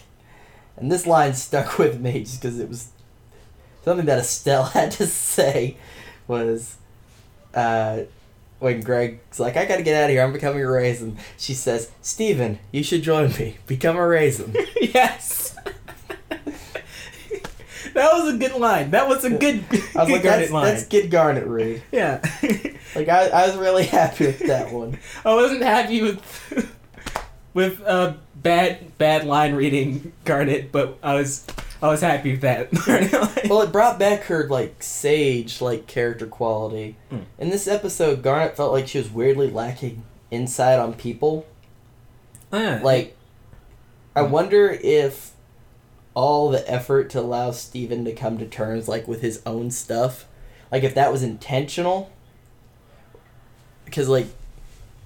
And this line stuck with me just because it was something that Estelle had to say was uh, when Greg's like, I gotta get out of here, I'm becoming a raisin. She says, Steven, you should join me. Become a raisin. yes that was a good line that was a good, I was like, Garnet that's, line that's good Garnet read. yeah Like, I, I was really happy with that one. I wasn't happy with with uh, bad bad line reading Garnet, but I was I was happy with that. Garnet. Well, it brought back her, like, sage, like, character quality. Hmm. In this episode, Garnet felt like she was weirdly lacking insight on people. Ah, Like, I wonder if all the effort to allow Steven to come to terms, like, with his own stuff, like, if that was intentional. Because, like,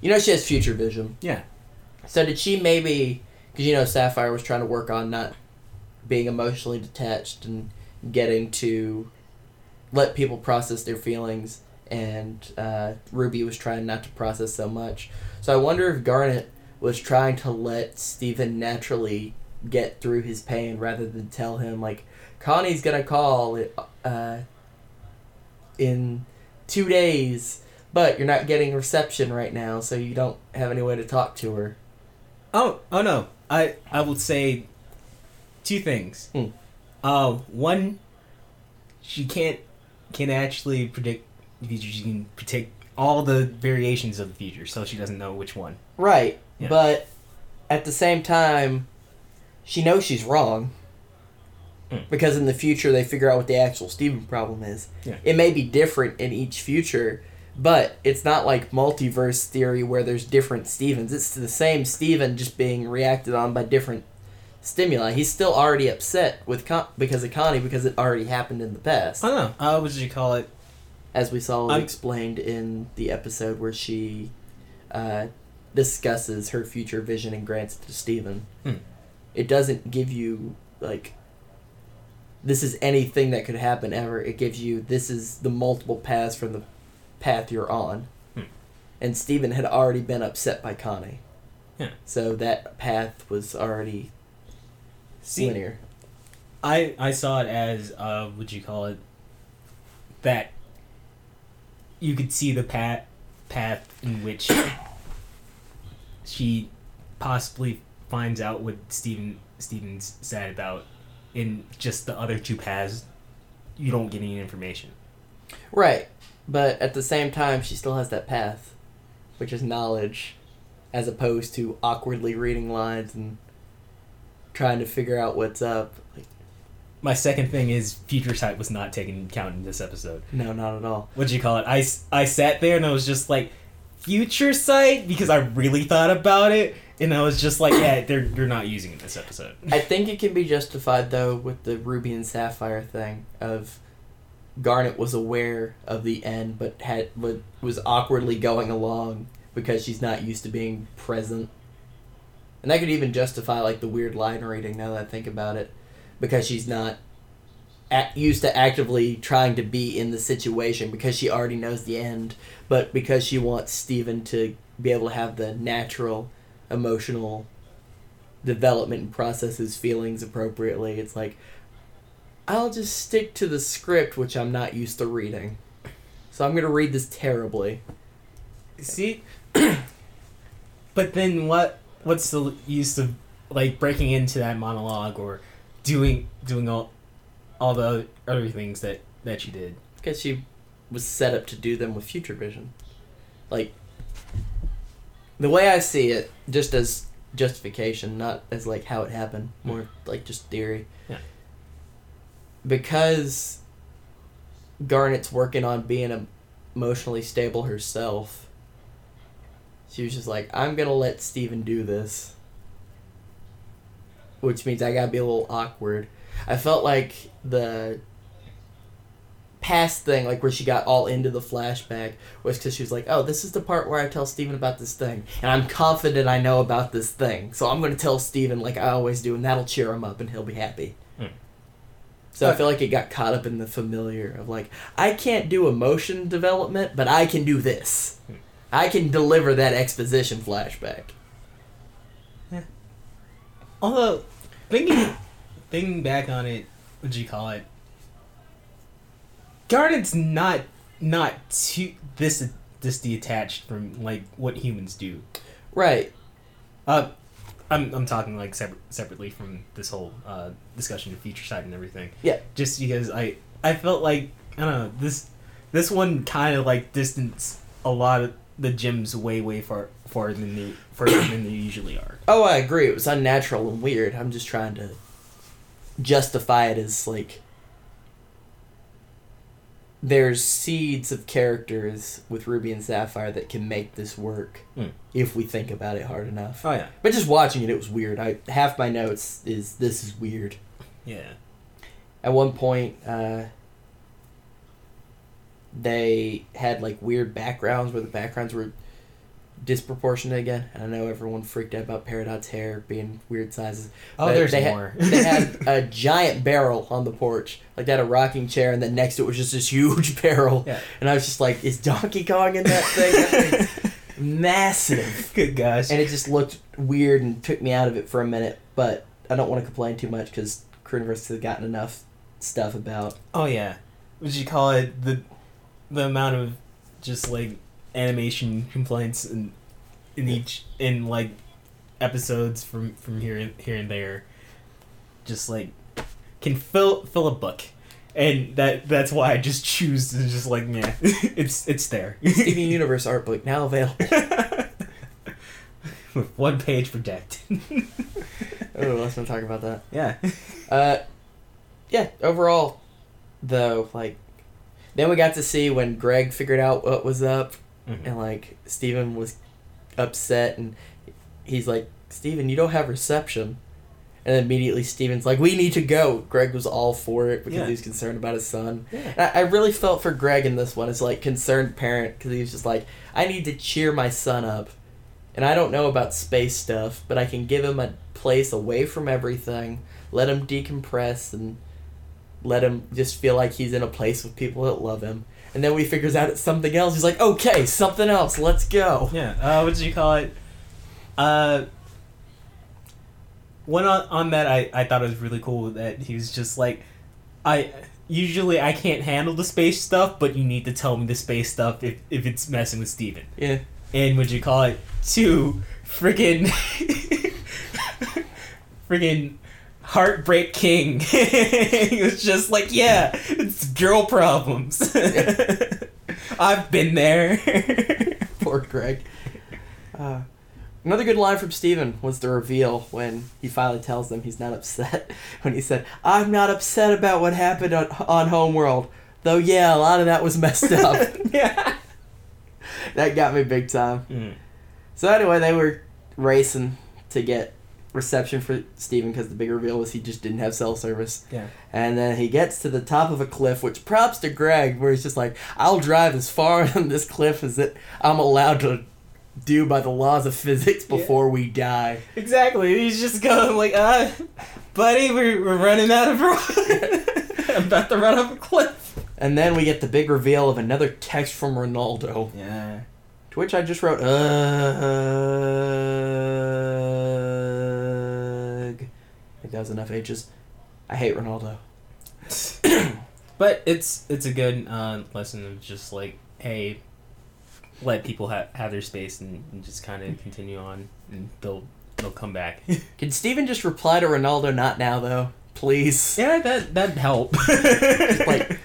you know, she has future vision. yeah, So, did she maybe. Because, you know, Sapphire was trying to work on not being emotionally detached and getting to let people process their feelings, and uh, Ruby was trying not to process so much. So, I wonder if Garnet was trying to let Steven naturally get through his pain rather than tell him like Connie's gonna call it uh, in two days, but you're not getting reception right now, so you don't have any way to talk to her. Oh, oh no. I I will say two things. Hmm. Uh, one, she can't can actually predict the future. She can predict all the variations of the future, so she doesn't know which one. Right, Yeah. but at the same time, she knows she's wrong. Hmm. Because in the future they figure out what the actual Steven problem is. Yeah. It may be different in each future, but it's not like multiverse theory where there's different Stevens. It's the same Steven just being reacted on by different stimuli. He's still already upset with Con- because of Connie because it already happened in the past. I don't know. Uh, what did you call it? as we saw I'm- explained in the episode where she uh, discusses her future vision and grants it to Steven. Hmm. It doesn't give you like this is anything that could happen ever. It gives you this is the multiple paths from the path you're on. Hmm. And Steven had already been upset by Connie. Yeah. So that path was already See, linear. I I saw it as uh, what you call it? That you could see the path path in which she possibly finds out what Steven Steven's sad about. In just the other two paths, you don't get any information. Right. But at the same time, she still has that path, which is knowledge, as opposed to awkwardly reading lines and trying to figure out what's up. Like, My second thing is future sight was not taken into account in this episode. no, not at all. What'd you call it? I, I sat there and I was just like, future sight? Because I really thought about it. And I was just like, yeah, they're, they're not using it this episode. I think it can be justified, though, with the Ruby and Sapphire thing of Garnet was aware of the end, but had but was awkwardly going along because she's not used to being present. And that could even justify like the weird line reading. Now that I think about it, because she's not at, used to actively trying to be in the situation because she already knows the end, but because she wants Steven to be able to have the natural emotional development and process his feelings appropriately. It's like I'll just stick to the script which I'm not used to reading. So I'm gonna read this terribly. See? but then what what's the use of like breaking into that monologue or doing doing all all the other, things that that you did? Because she was set up to do them with future vision. Like the way I see it, just as justification, not as like how it happened, more like just theory. Yeah. Because Garnet's working on being emotionally stable herself. She was just like, I'm gonna let Steven do this. Which means I gotta be a little awkward. I felt like the past thing, like where she got all into the flashback, was because she was like, "Oh, this is the part where I tell Steven about this thing, and I'm confident I know about this thing, so I'm going to tell Steven like I always do, and that'll cheer him up, and he'll be happy." Hmm. So I feel like it got caught up in the familiar of like, I can't do emotion development, but I can do this. Hmm. I can deliver that exposition flashback. Yeah. Although thinking thinking back on it, what'd you call it? Garnet's not not too this this detached from like what humans do. Right. Uh, I'm I'm talking like separate separately from this whole uh, discussion of future sight and everything. Yeah. Just because I I felt like I don't know this this one kind of like distanced a lot of the gems way way far farther than they further than they usually are. Oh, I agree. It was unnatural and weird. I'm just trying to justify it as like there's seeds of characters with Ruby and Sapphire that can make this work Hmm. if we think about it hard enough. Oh yeah, But just watching it, it was weird. I half my notes is this is weird. yeah. At one point, uh, they had like weird backgrounds where the backgrounds were disproportionate again. And I know everyone freaked out about Peridot's hair being weird sizes. Oh, But there's they had- more. they had a giant barrel on the porch. Like they had a rocking chair, and then next to it was just this huge barrel. Yeah. And I was just like, is Donkey Kong in that thing? That massive. Good gosh. And it just looked weird and took me out of it for a minute. But I don't want to complain too much because Crewniverse has gotten enough stuff about. Oh yeah, would you call it? The the amount of just like animation complaints in in each in like episodes from from here and here and there, just like can fill fill a book, and that that's why I just choose to just like yeah, it's it's there. Steven Universe art book now available. With one page protected. Oh, let's not talk about that. yeah. Uh, yeah, overall, though, like, then we got to see when Greg figured out what was up, Mhm. and like Steven was upset, and he's like, Steven, you don't have reception. And immediately Steven's like, we need to go. Greg was all for it because Yeah. he was concerned about his son. Yeah. And I, I really felt for Greg in this one as like concerned parent because he was just like, I need to cheer my son up, and I don't know about space stuff, but I can give him a place away from everything, let him decompress, and let him just feel like he's in a place with people that love him. And then when he figures out it's something else, he's like, okay, something else, let's go. Yeah. Uh, what did you call it? Uh, one on, on that I, I thought it was really cool that he was just like, I usually I can't handle the space stuff, but you need to tell me the space stuff if, if it's messing with Steven. Yeah. And would you call it two freaking freaking heartbreak king? he was just like, yeah, it's girl problems. I've been there. Poor Greg. Uh, another good line from Steven was the reveal when he finally tells them he's not upset. When he said, I'm not upset about what happened on, on Homeworld. Though, yeah, a lot of that was messed up. yeah. that got me big time. Mm. So, anyway, they were racing to get reception for Steven because the big reveal was he just didn't have cell service. Yeah. And then he gets to the top of a cliff, which props to Greg, where he's just like, I'll drive as far on this cliff as it I'm allowed to do by the laws of physics before we die. Exactly. He's just going like, uh, buddy, we're, we're running out of room. I'm about to run off a cliff. And then we get the big reveal of another text from Ronaldo, Yeah. to which I just wrote. I think that was enough H's. I hate Ronaldo. But it's it's a good uh, lesson of just like, hey, let people ha- have their space and, and just kind of continue on, and they'll they'll come back. Can Steven just reply to Ronaldo, not now, though? Please? yeah, that that'd help. like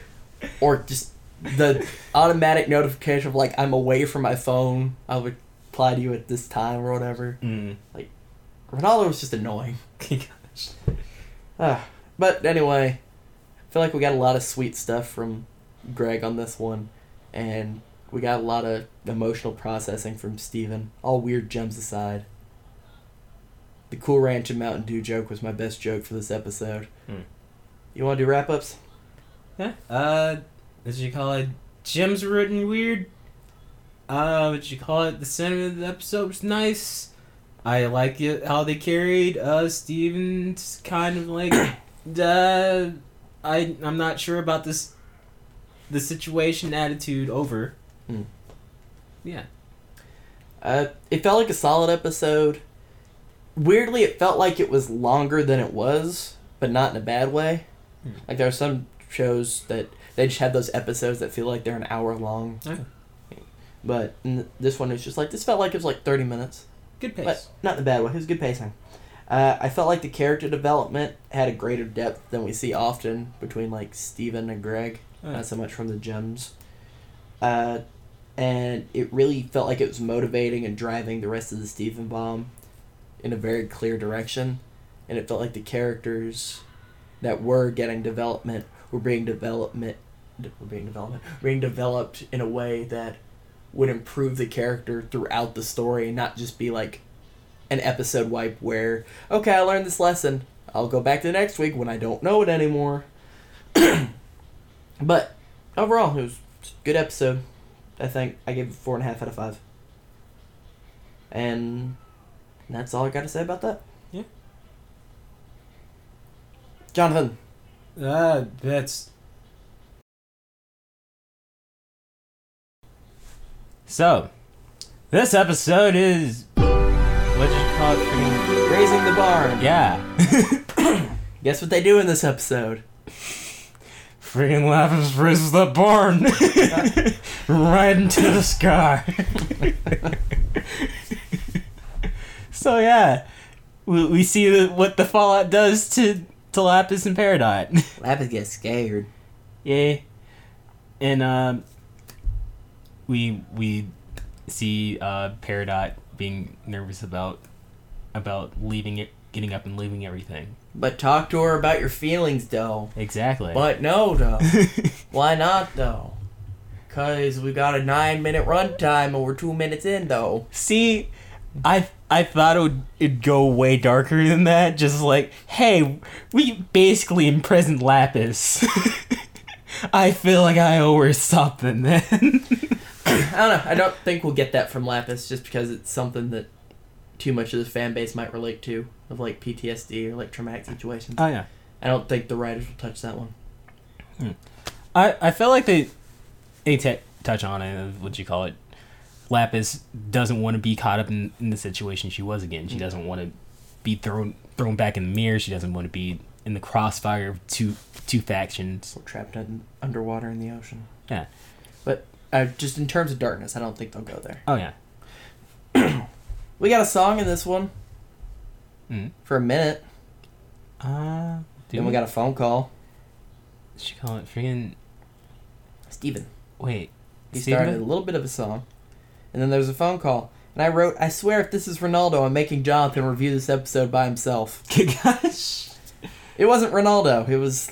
or just the automatic notification of like I'm away from my phone. I'll reply to you at this time or whatever. mm. Ronaldo was just annoying. Gosh. Ah, but anyway, I feel like we got a lot of sweet stuff from Greg on this one, and we got a lot of emotional processing from Steven. All weird gems aside. The Cool Ranch and Mountain Dew joke was my best joke for this episode. Hmm. You want to do wrap ups? Yeah. Uh, what you call it? Gems written weird. Uh, what you call it? The sentiment of the episode was nice. I like it how they carried uh Steven's kind of like uh I I'm not sure about this the situation attitude over. Hmm. Yeah. Uh, it felt like a solid episode. Weirdly, it felt like it was longer than it was, but not in a bad way. Hmm. Like there are some shows that they just have those episodes that feel like they're an hour long. Oh. But this one is just like this felt like it was like thirty minutes, Good pace. but not in a bad way. It was good pacing. Uh, I felt like the character development had a greater depth than we see often between like Steven and Greg Oh, not so much from the gems. Uh, and it really felt like it was motivating and driving the rest of the Steven Bomb in a very clear direction. And it felt like the characters that were getting development were being development were being development being developed in a way that would improve the character throughout the story and not just be like an episode wipe where okay I learned this lesson I'll go back to the next week when I don't know it anymore. But overall, it was a good episode. I think I gave it four and a half out of five. And that's all I got to say about that. Yeah. Jonathan, Uh, that's. So, this episode is. What you call it? Freaking- raising the barn. Yeah. Guess what they do in this episode? Freaking Lapis raises the barn right into the sky. so yeah, we, we see the, what the Fallout does to to Lapis and Peridot. Lapis gets scared. Yeah, and um, we we see uh, Peridot being nervous about about leaving it, getting up and leaving everything. But talk to her about your feelings, though. Exactly. But no, though. Why not, though? Cause we got a nine minute runtime and we're two minutes in, though. See, I I thought it would it'd go way darker than that. Just like, hey, we basically imprisoned Lapis. I feel like I owe her something then. I don't know. I don't think we'll get that from Lapis just because it's something that too much of the fan base might relate to, of like PTSD or like traumatic uh, situations. oh yeah. I don't think the writers will touch that one. Hmm. I I feel like they they t- touch on it. Uh, of What you call it? Lapis doesn't want to be caught up in, in the situation she was again. She mm. doesn't want to be thrown thrown back in the mirror. She doesn't want to be in the crossfire of two two factions. We're trapped in, underwater in the ocean. Yeah. Uh, just in terms of darkness, I don't think they'll go there. Oh yeah. We got a song in this one Mm. for a minute. Uh, Then we got a phone call. She call it freaking Steven. wait. He Steven? started a little bit of a song. And then there was a phone call. And I wrote, I swear if this is Ronaldo, I'm making Jonathan review this episode by himself. Gosh. It wasn't Ronaldo. It was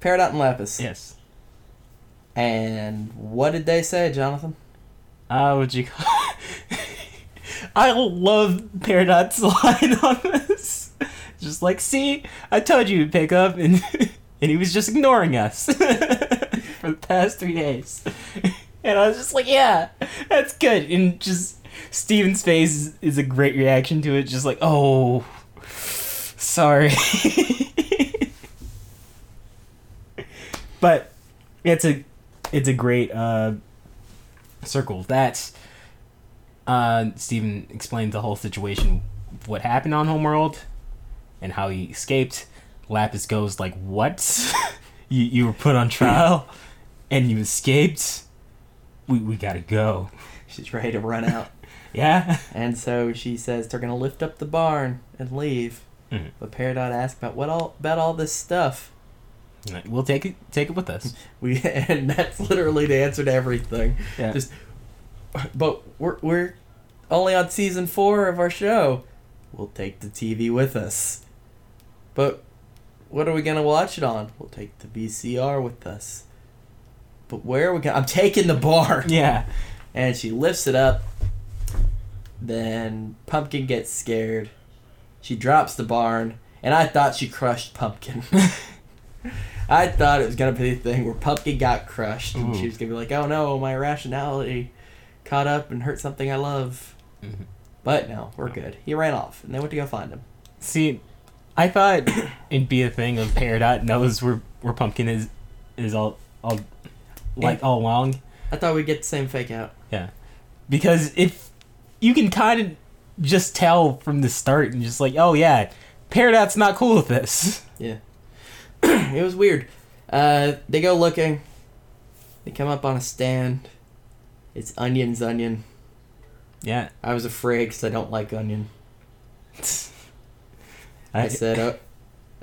Peridot and Lapis. Yes. And what did they say, Jonathan? Uh, would you call? I love Peridot's line on this. Just like, see, I told you to pick up, and and he was just ignoring us for the past three days. And I was just like, yeah, that's good. And just Steven's face is, is a great reaction to it. Just like, oh, sorry. but it's a it's a great uh, circle. That's uh, Steven explained the whole situation, what happened on Homeworld, and how he escaped. Lapis goes like, "What? you you were put on trial, and you escaped? We we gotta go." She's ready to run out. Yeah. and so she says they're to lift up the barn and leave. Mhm. But Peridot asks about what all about all this stuff. We'll take it take it with us. We and that's literally the answer to everything. Yeah. Just, but we're we're only on season four of our show. We'll take the TV with us. But what are we gonna watch it on? We'll take the VCR with us. But where are we going? I'm taking the bar. yeah. And she lifts it up. Then Pumpkin gets scared. She drops the barn, and I thought she crushed Pumpkin. I thought it was gonna be the thing where Pumpkin got crushed, and she was gonna be like, "Oh no, my rationality caught up and hurt something I love." Mhm. But no, we're good. He ran off, and they went to go find him. See, I thought it'd be a thing of Peridot knows where where Pumpkin is is all all like all along. I thought we'd get the same fake out. Yeah. Because if you can kind of just tell from the start and just like, oh yeah, Peridot's not cool with this. it was weird. Uh, they go looking. They come up on a stand. It's Onion's Onion. Yeah. I was afraid because I don't like onion. I, I, said, "Oh,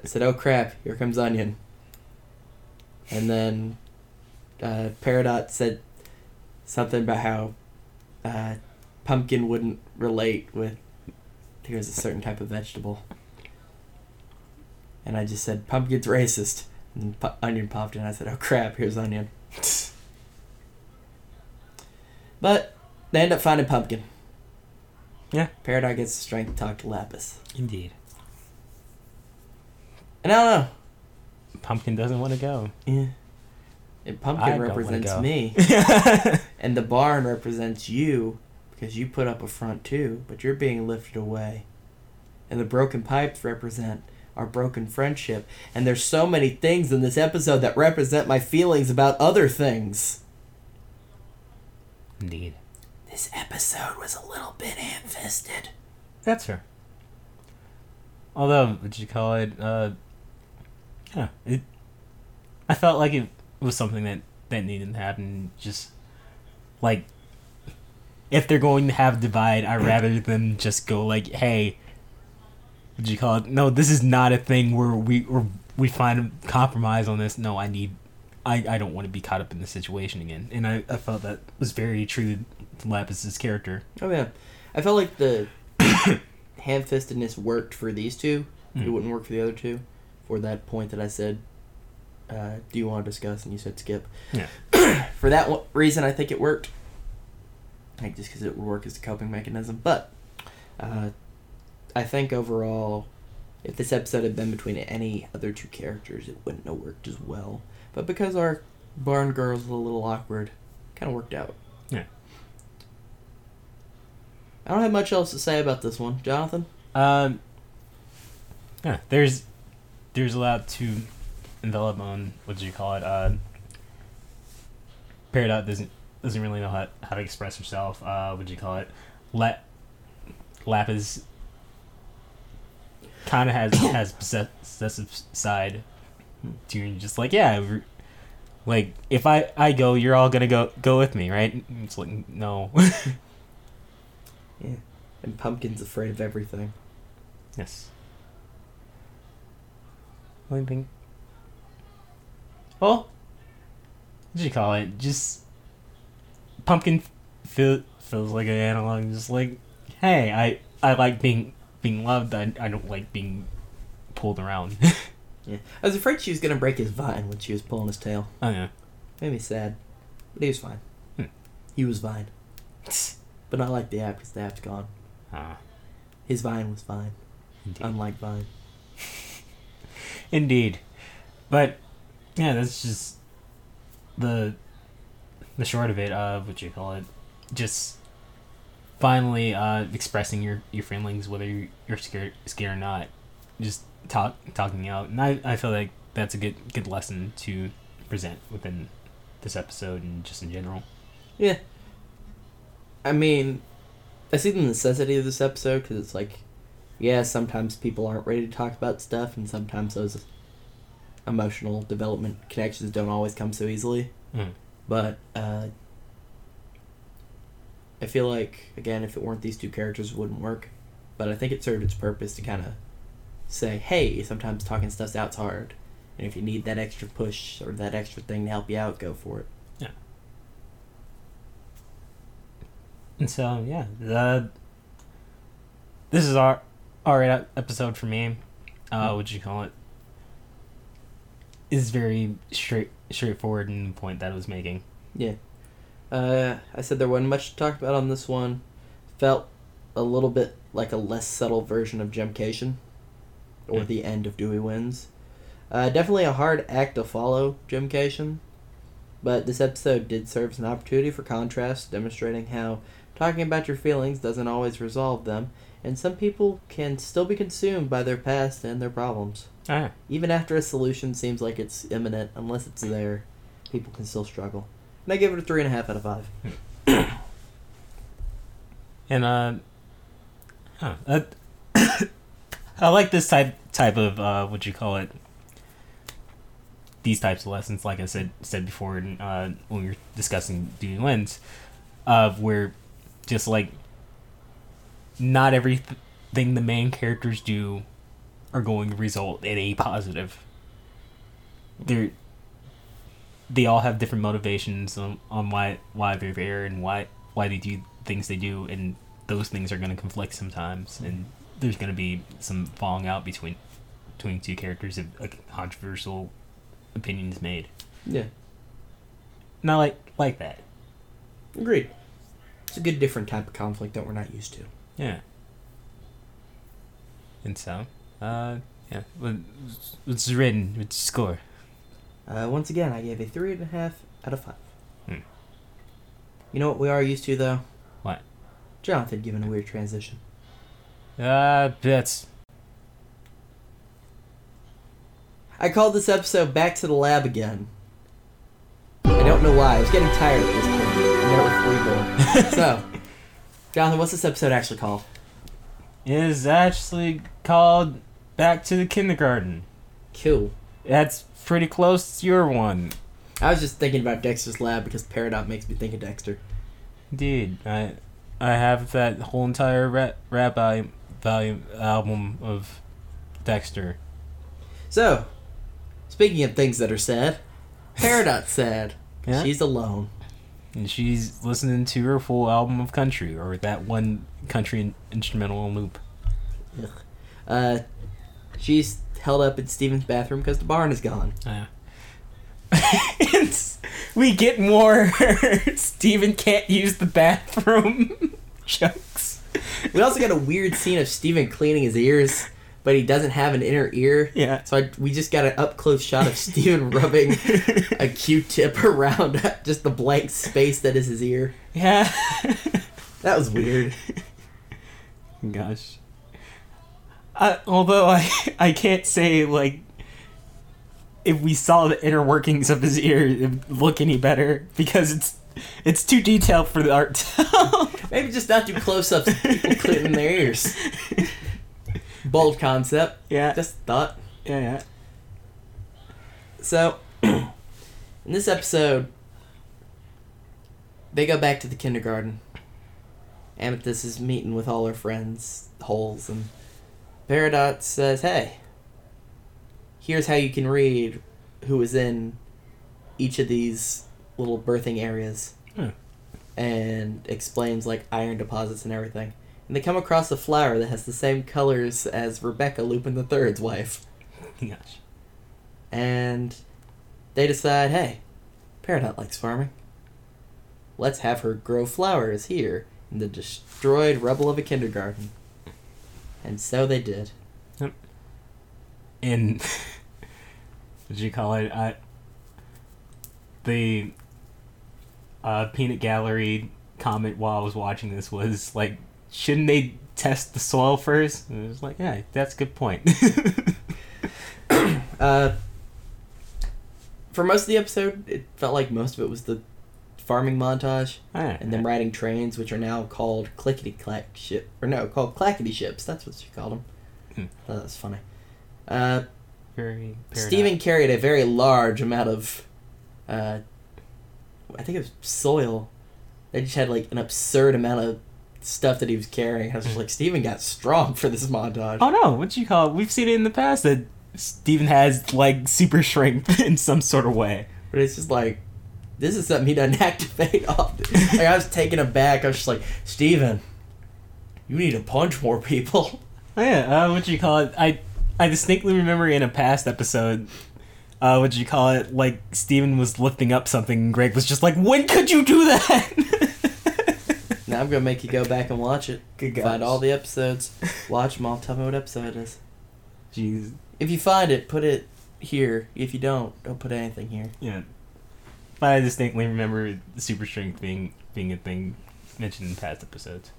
I said, oh crap! Here comes onion." And then, uh, Peridot said something about how uh, pumpkin wouldn't relate with. Here's a certain type of vegetable. And I just said, "Pumpkin's racist." And onion popped in. I said, "Oh crap! Here's onion." But they end up finding pumpkin. Yeah. Peridot gets the strength to talk to Lapis. Indeed. And I don't know. Pumpkin doesn't want to go. Yeah. And pumpkin don't represents me, and the barn represents you, because you put up a front too, but you're being lifted away. And the broken pipes represent our broken friendship. And there's so many things in this episode that represent my feelings about other things. Indeed. This episode was a little bit ham-fisted. That's her. Although, what you call it? Uh, yeah, it. I felt like it was something that that needed to happen. Just like, if they're going to have a divide, I rather them just go like, "Hey, what you call it? No, this is not a thing where we or we find a compromise on this. No, I need." I, I don't want to be caught up in the situation again, and I, I felt that was very true to Lapis's character. Oh yeah, I felt like the ham-fistedness worked for these two. It Mm. wouldn't work for the other two. for that point that I said, uh, "Do you want to discuss?" and you said skip. Yeah. for that reason, I think it worked. Like just because it would work as a coping mechanism, but uh, I think overall, if this episode had been between any other two characters, it wouldn't have worked as well. But because our barn girl's a little awkward, kind of worked out. Yeah. I don't have much else to say about this one, Jonathan. Um, yeah, there's there's a lot to envelop on what do you call it? Uh, Peridot doesn't doesn't really know how, how to express herself. Uh, what do you call it? Lap Lapis kind of has has possess- possessive side to you, just like yeah, like if I I go, you're all gonna go go with me, right? It's like no. Yeah. And Pumpkin's afraid of everything. Yes. Only thing. Well, what do you call it? Just pumpkin feel, feels like an analog. Just like, hey, I I like being being loved. I I don't like being pulled around. Yeah. I was afraid she was gonna break his vine when she was pulling his tail. oh yeah. Made me sad. But he was fine. Hmm. He was fine. But not like the app because the app's gone. Ah, His vine was fine. indeed. Unlike Vine. Indeed. But yeah, that's just the the short of it, Of what you call it. Just finally uh expressing your, your feelings whether you're, you're scared scared or not. Just talk talking out. And I, I feel like that's a good good lesson to present within this episode and just in general. Yeah. I mean, I see the necessity of this episode because it's like, yeah, sometimes people aren't ready to talk about stuff, and sometimes those emotional development connections don't always come so easily. Mm. But uh, I feel like again, if it weren't these two characters, it wouldn't work. But I think it served its purpose to kind of say, hey, sometimes talking stuff's out's hard, and if you need that extra push or that extra thing to help you out, go for it. Yeah. And so yeah, the this is our our episode for me. Uh, what you call it? Is very straight straightforward in the point that it was making. Yeah. Uh, I said there wasn't much to talk about on this one. Felt a little bit like a less subtle version of Gemcation, or the end of Dewey Wins. Uh, definitely a hard act to follow, Gemcation, but this episode did serve as an opportunity for contrast, demonstrating how talking about your feelings doesn't always resolve them, and some people can still be consumed by their past and their problems. Ah, Even after a solution seems like it's imminent, unless it's there, people can still struggle. And I give it a three and a half out of five. and uh, huh, uh, I like this type type of uh, what you call it. These types of lessons, like I said said before, uh, when we were discussing Dewey Wins, uh, where just like not everything the main characters do are going to result in a positive. They're they all have different motivations on, on why why they're there and why why they do things they do and those things are going to conflict sometimes and there's going to be some falling out between between two characters if a controversial opinion is made. Yeah, not like like that. Agreed. It's a good different type of conflict that we're not used to. yeah. And so uh yeah what's written what's your score Uh, once again, I gave a three and a half out of five. Hmm. You know what we are used to, though? What? Jonathan giving a weird transition. uh that's I called this episode Back to the Lab Again. I don't know why. I was getting tired at this point. I'm never free so, Jonathan, what's this episode actually called? It is actually called back to the kindergarten Cool. That's pretty close to your one I was just thinking about Dexter's Lab because Peridot makes me think of Dexter. Indeed, I I have that whole entire rap, rap volume, volume album of Dexter. So, speaking of things that are sad, Peridot's sad. Yeah? She's alone. And she's listening to her full album of country, or that one country instrumental loop. Ugh. Uh, she's held up in Steven's bathroom because the barn is gone. Yeah. We get more Steven can't use the bathroom jokes. We also got a weird scene of Steven cleaning his ears, but he doesn't have an inner ear. Yeah. So I, we just got an up close shot of Steven rubbing a Q-tip around just the blank space that is his ear. Yeah. That was weird. Gosh. Uh, although I I can't say like if we saw the inner workings of his ear it look any better because it's it's too detailed for the art. Maybe just not do close-ups of people cleaning their ears. Bold concept. yeah. Just thought. yeah, yeah. So, in this episode, they go back to the kindergarten. Amethyst is meeting with all her friends, Holes, and Peridot says, Hey, here's how you can read who is in each of these little birthing areas. Hmm. And explains, like, iron deposits and everything. And they come across a flower that has the same colors as Rebecca Lupin III's wife Gosh. and they decide, hey, Peridot likes farming. Let's have her grow flowers here in the destroyed rubble of a kindergarten. And so they did. And what did you call it? I the uh, peanut gallery comment while I was watching this was like, shouldn't they test the soil first? And it was like, yeah, that's a good point. Uh, for most of the episode, it felt like most of it was the farming montage Alright, and them riding trains, which are now called clickety clack ship, or no, called clackety ships. That's what she called them. Hmm. Thought that was funny. Uh, very Steven carried a very large amount of, uh, I think it was soil. They just had like an absurd amount of stuff that he was carrying. I was just like, Steven got strong for this montage. Oh no, what do you call it? We've seen it in the past that Steven has like super strength in some sort of way. But it's just like, this is something he doesn't activate often. like, I was taken aback. I was just like, Steven, you need to punch more people. Oh, yeah, uh, what you call it? I I distinctly remember in a past episode, uh, what you call it? Like Steven was lifting up something, and Greg was just like, "When could you do that?" Now I'm gonna make you go back and watch it. Good guy. Find all the episodes. Watch them all. Tell me what episode it is. Jeez, If you find it, put it here. If you don't, don't put anything here. yeah. But I distinctly remember the super strength being being a thing mentioned in past episodes.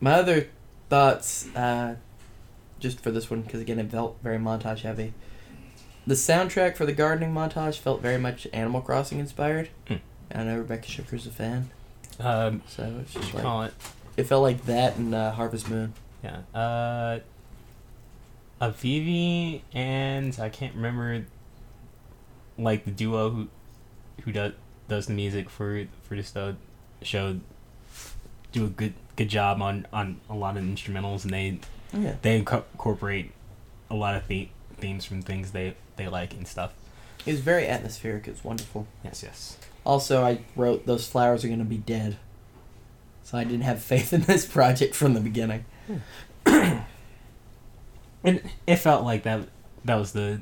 My other thoughts, uh, just for this one, because again, it felt very montage heavy. The soundtrack for the gardening montage felt very much Animal Crossing inspired. And I know Rebecca Sugar's a fan, Um, so it's just like it? it felt like that and uh, Harvest Moon. Yeah. Uh, Aivi and I can't remember, like the duo who, who does does the music for for this uh, show, do a good good job on on a lot of instrumentals, and they yeah, they inco- incorporate a lot of the- themes from things they they like and stuff. it was very atmospheric. It was wonderful. Yes, yes. Also, I wrote those flowers are gonna be dead, so I didn't have faith in this project from the beginning. And it felt like that that was the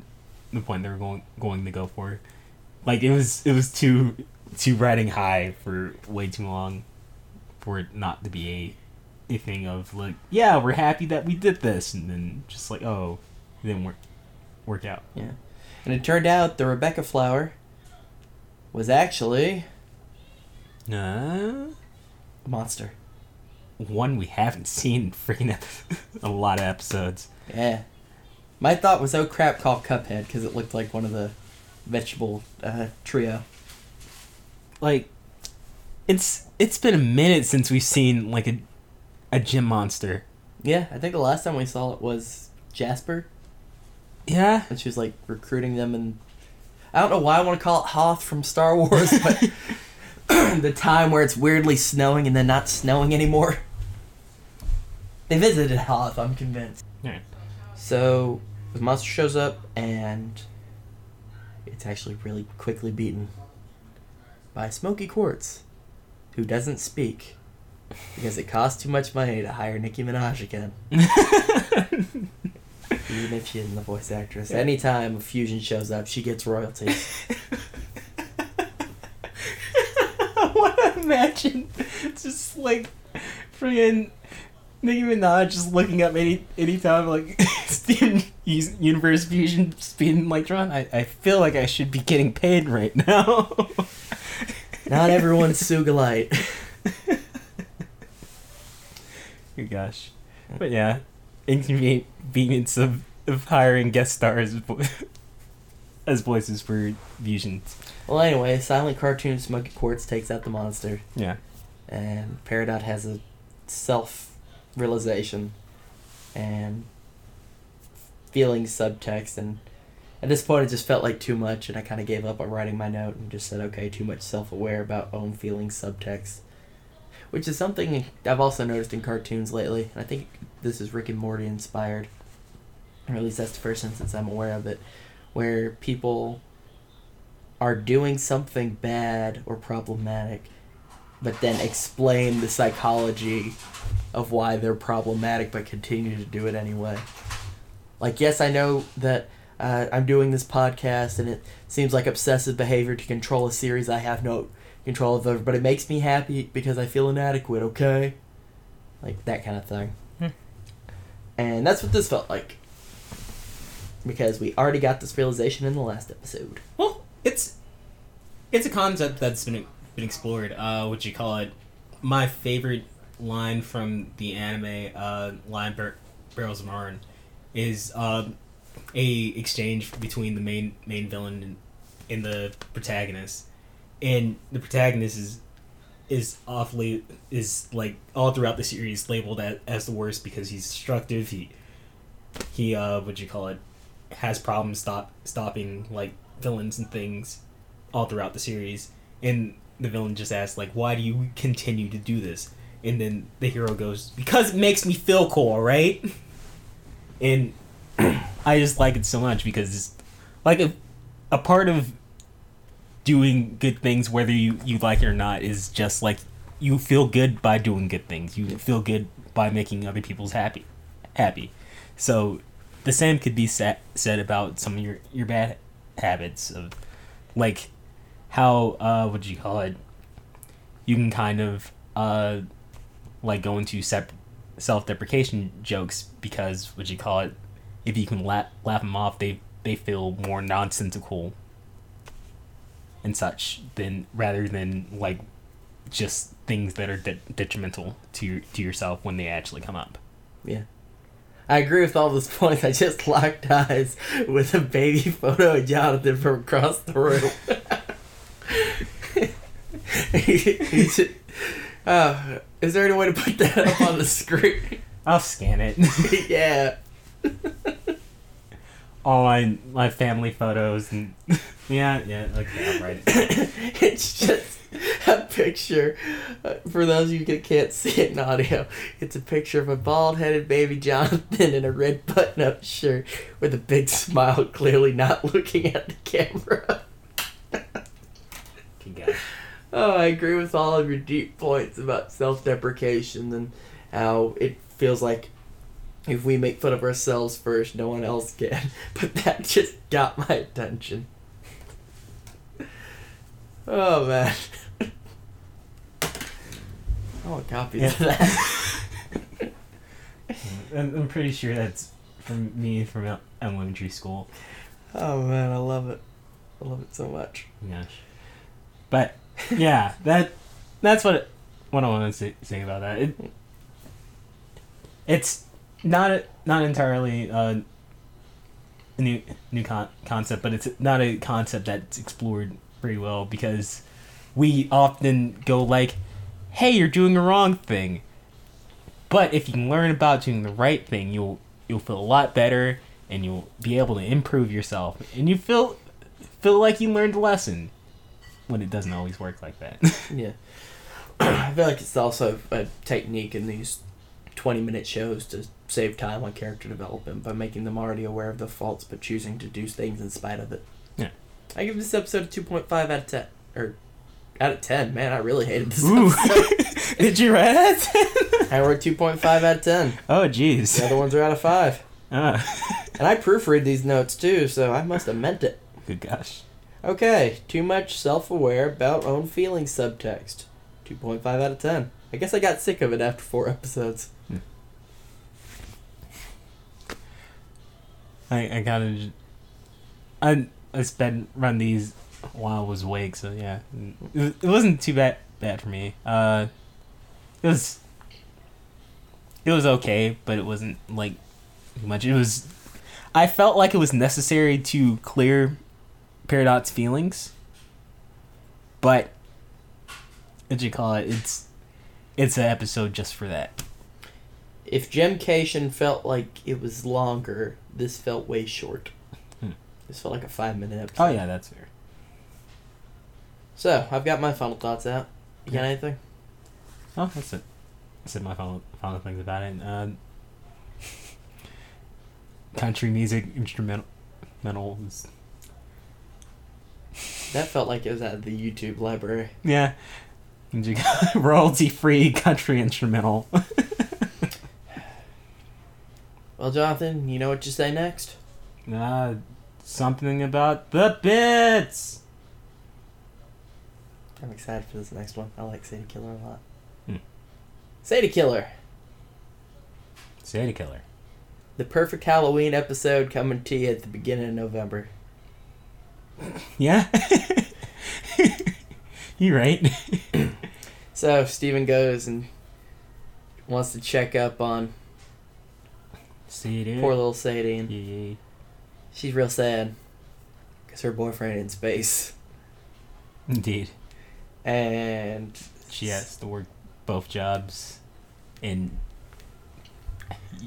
the point they were going going to go for. Like it was it was too too riding high for way too long for it not to be a a thing of like, yeah, we're happy that we did this and then just like, oh, it didn't work work out. Yeah, and it turned out the Rebecca flower was actually Uh, a monster. one we haven't seen in freaking a lot of episodes. Yeah. My thought was, oh crap, call Cuphead because it looked like one of the vegetable uh, trio. Like it's it's been a minute since we've seen like a a gem monster. Yeah, I think the last time we saw it was Jasper, Yeah. and she was like recruiting them, and I don't know why I want to call it Hoth from Star Wars, but the time where it's weirdly snowing and then not snowing anymore. They visited Hoth, I'm convinced. Yeah. So the monster shows up and it's actually really quickly beaten by Smoky Quartz, who doesn't speak because it costs too much money to hire Nicki Minaj again. Even if she isn't the voice actress. Anytime a fusion shows up, she gets royalties. I want to imagine just like friggin' Nicki Minaj just looking up any anytime like Universe Fusion Speed Electron. I, I feel like I should be getting paid right now. Not everyone's Sugilite. Oh gosh. But yeah, inconvenience of, of hiring guest stars as as voices for fusions. Well, anyway, Silent Cartoon Smoky Quartz takes out the monster, Yeah. and Peridot has a self realization and feeling subtext. And at this point, it just felt like too much, and I kind of gave up on writing my note and just said, okay, too much self aware about own feeling subtext. Which is something I've also noticed in cartoons lately. I think this is Rick and Morty inspired. Or at least that's the first instance I'm aware of it. Where people are doing something bad or problematic, but then explain the psychology of why they're problematic but continue to do it anyway. Like, yes, I know that uh, I'm doing this podcast and it seems like obsessive behavior to control a series I have no control of over, but it makes me happy because I feel inadequate, okay? Like, that kind of thing. Hmm. And that's what this felt like. Because we already got this realization in the last episode. Well, it's it's a concept that's been been explored. Uh, what you call it? My favorite line from the anime, uh, line Bar- Barrels of Marn, is uh, a exchange between the main main villain and, and the protagonist, and the protagonist is is awfully is like all throughout the series labeled as, as the worst because he's destructive. He he uh what you call it? Has problems stop stopping like villains and things all throughout the series. And the villain just asks like why do you continue to do this? And then the hero goes because it makes me feel cool right and i just like it so much because it's like a, a part of doing good things whether you, you like it or not is just like you feel good by doing good things. You feel good by making other people's happy happy. So the same could be sa- said about some of your, your bad habits of like how uh what do you call it? You can kind of uh like go into sep- self-deprecation jokes because what you call it if you can la- laugh them off they they feel more nonsensical and such than rather than like just things that are de- detrimental to to yourself when they actually come up Yeah. I agree with all those points. I just locked eyes with a baby photo of Jonathan from across the room. He- he should- uh, is there any way to put that up on the screen? i'll scan it yeah. all my my family photos and yeah yeah okay I'll write it. it's just a picture. uh, For those of you that can't see it in audio, it's a picture of a bald headed baby Jonathan in a red button up shirt with a big smile, clearly not looking at the camera. Okay, guys. Oh, I agree with all of your deep points about self deprecation and how it feels like if we make fun of ourselves first, no one else can. But that just got my attention. Oh, man. I want copies of that. I'm, I'm pretty sure that's from me from elementary school. Oh, man, I love it. I love it so much. Gosh. But yeah, that that's what what I want to say, say about that. It, it's not a, not entirely uh, a new new con- concept, but it's not a concept that's explored very well because we often go like, "Hey, you're doing the wrong thing," but if you can learn about doing the right thing, you'll you'll feel a lot better and you'll be able to improve yourself, and you feel feel like you learned a lesson when it doesn't always work like that. Yeah. I feel like it's also a technique in these 20 minute shows to save time on character development by making them already aware of the faults but choosing to do things in spite of it. Yeah. I give this episode a 2.5 out of 10. Or out of 10. Man, I really hated this Ooh. episode. Did you write it? I wrote 2.5 out of 10. oh, jeez. The other ones are out of 5. Ah. And I proofread these notes too, so I must have meant it. Good gosh. Okay, too much self aware about own feelings subtext. 2.5 out of 10. I guess I got sick of it after four episodes. I I gotta. I I sped run these while I was awake, so yeah, it wasn't too bad bad for me. Uh, it was. It was okay, but it wasn't like much. It was. I felt like it was necessary to clear Peridot's feelings, but what you call it? It's it's an episode just for that. If Gemcation felt like it was longer, this felt way short. Hmm. This felt like a five minute episode. Oh yeah, that's fair. So, I've got my final thoughts out. You got anything? Oh, that's it. I said my final final things about it. Uh, country music instrumental instrumentals. That felt like it was out of the YouTube library. Yeah. Royalty free country instrumental. Well, Jonathan, you know what you say next? uh, something about the bits. I'm excited for this next one. I like Sadie Killer a lot. Hmm. Sadie Killer, Sadie Killer. the perfect Halloween episode coming to you at the beginning of November. Yeah. You're right. So Steven goes and wants to check up on Sadie. poor little Sadie, and Yeah. she's real sad because her boyfriend in space, Indeed. and She has to work both jobs, and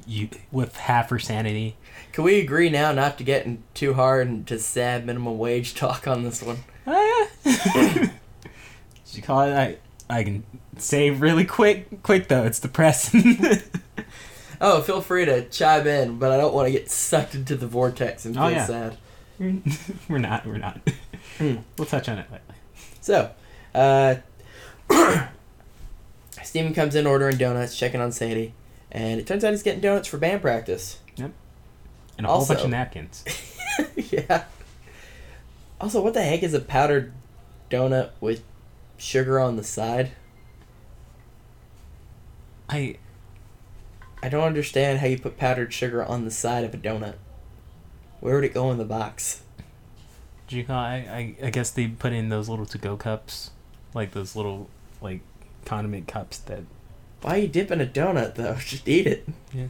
you with half her sanity. Can we agree now not to get in too hard into sad minimum wage talk on this one? she call it. I I can say really quick, quick though. It's depressing. Oh, feel free to chime in, but I don't want to get sucked into the vortex and feel Oh, yeah. sad. we're not. We're not. Hmm. We'll touch on it later. So, uh, Steven comes in ordering donuts, checking on Sadie, and it turns out he's getting donuts for band practice. Yep. And a whole bunch of napkins. yeah. Also, what the heck is a powdered donut with sugar on the side? I I don't understand how you put powdered sugar on the side of a donut. Where would it go in the box? do you call? I, I I guess they put in those little to go cups, like those little like condiment cups that. Why are you dipping a donut though? Just eat it. Yeah.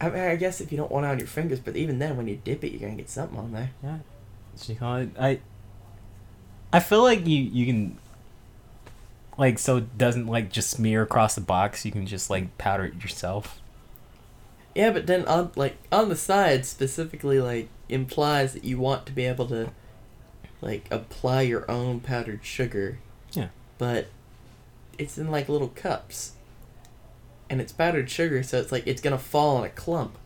I mean, I guess if you don't want it on your fingers, but even then, when you dip it, you're gonna get something on there. Yeah. Call it? Oh, I. I feel like you you can. Like so it doesn't like just smear across the box. You can just like powder it yourself. Yeah, but then on like on the side specifically like implies that you want to be able to like apply your own powdered sugar. Yeah. But it's in like little cups. And it's powdered sugar, so it's like it's gonna fall in a clump.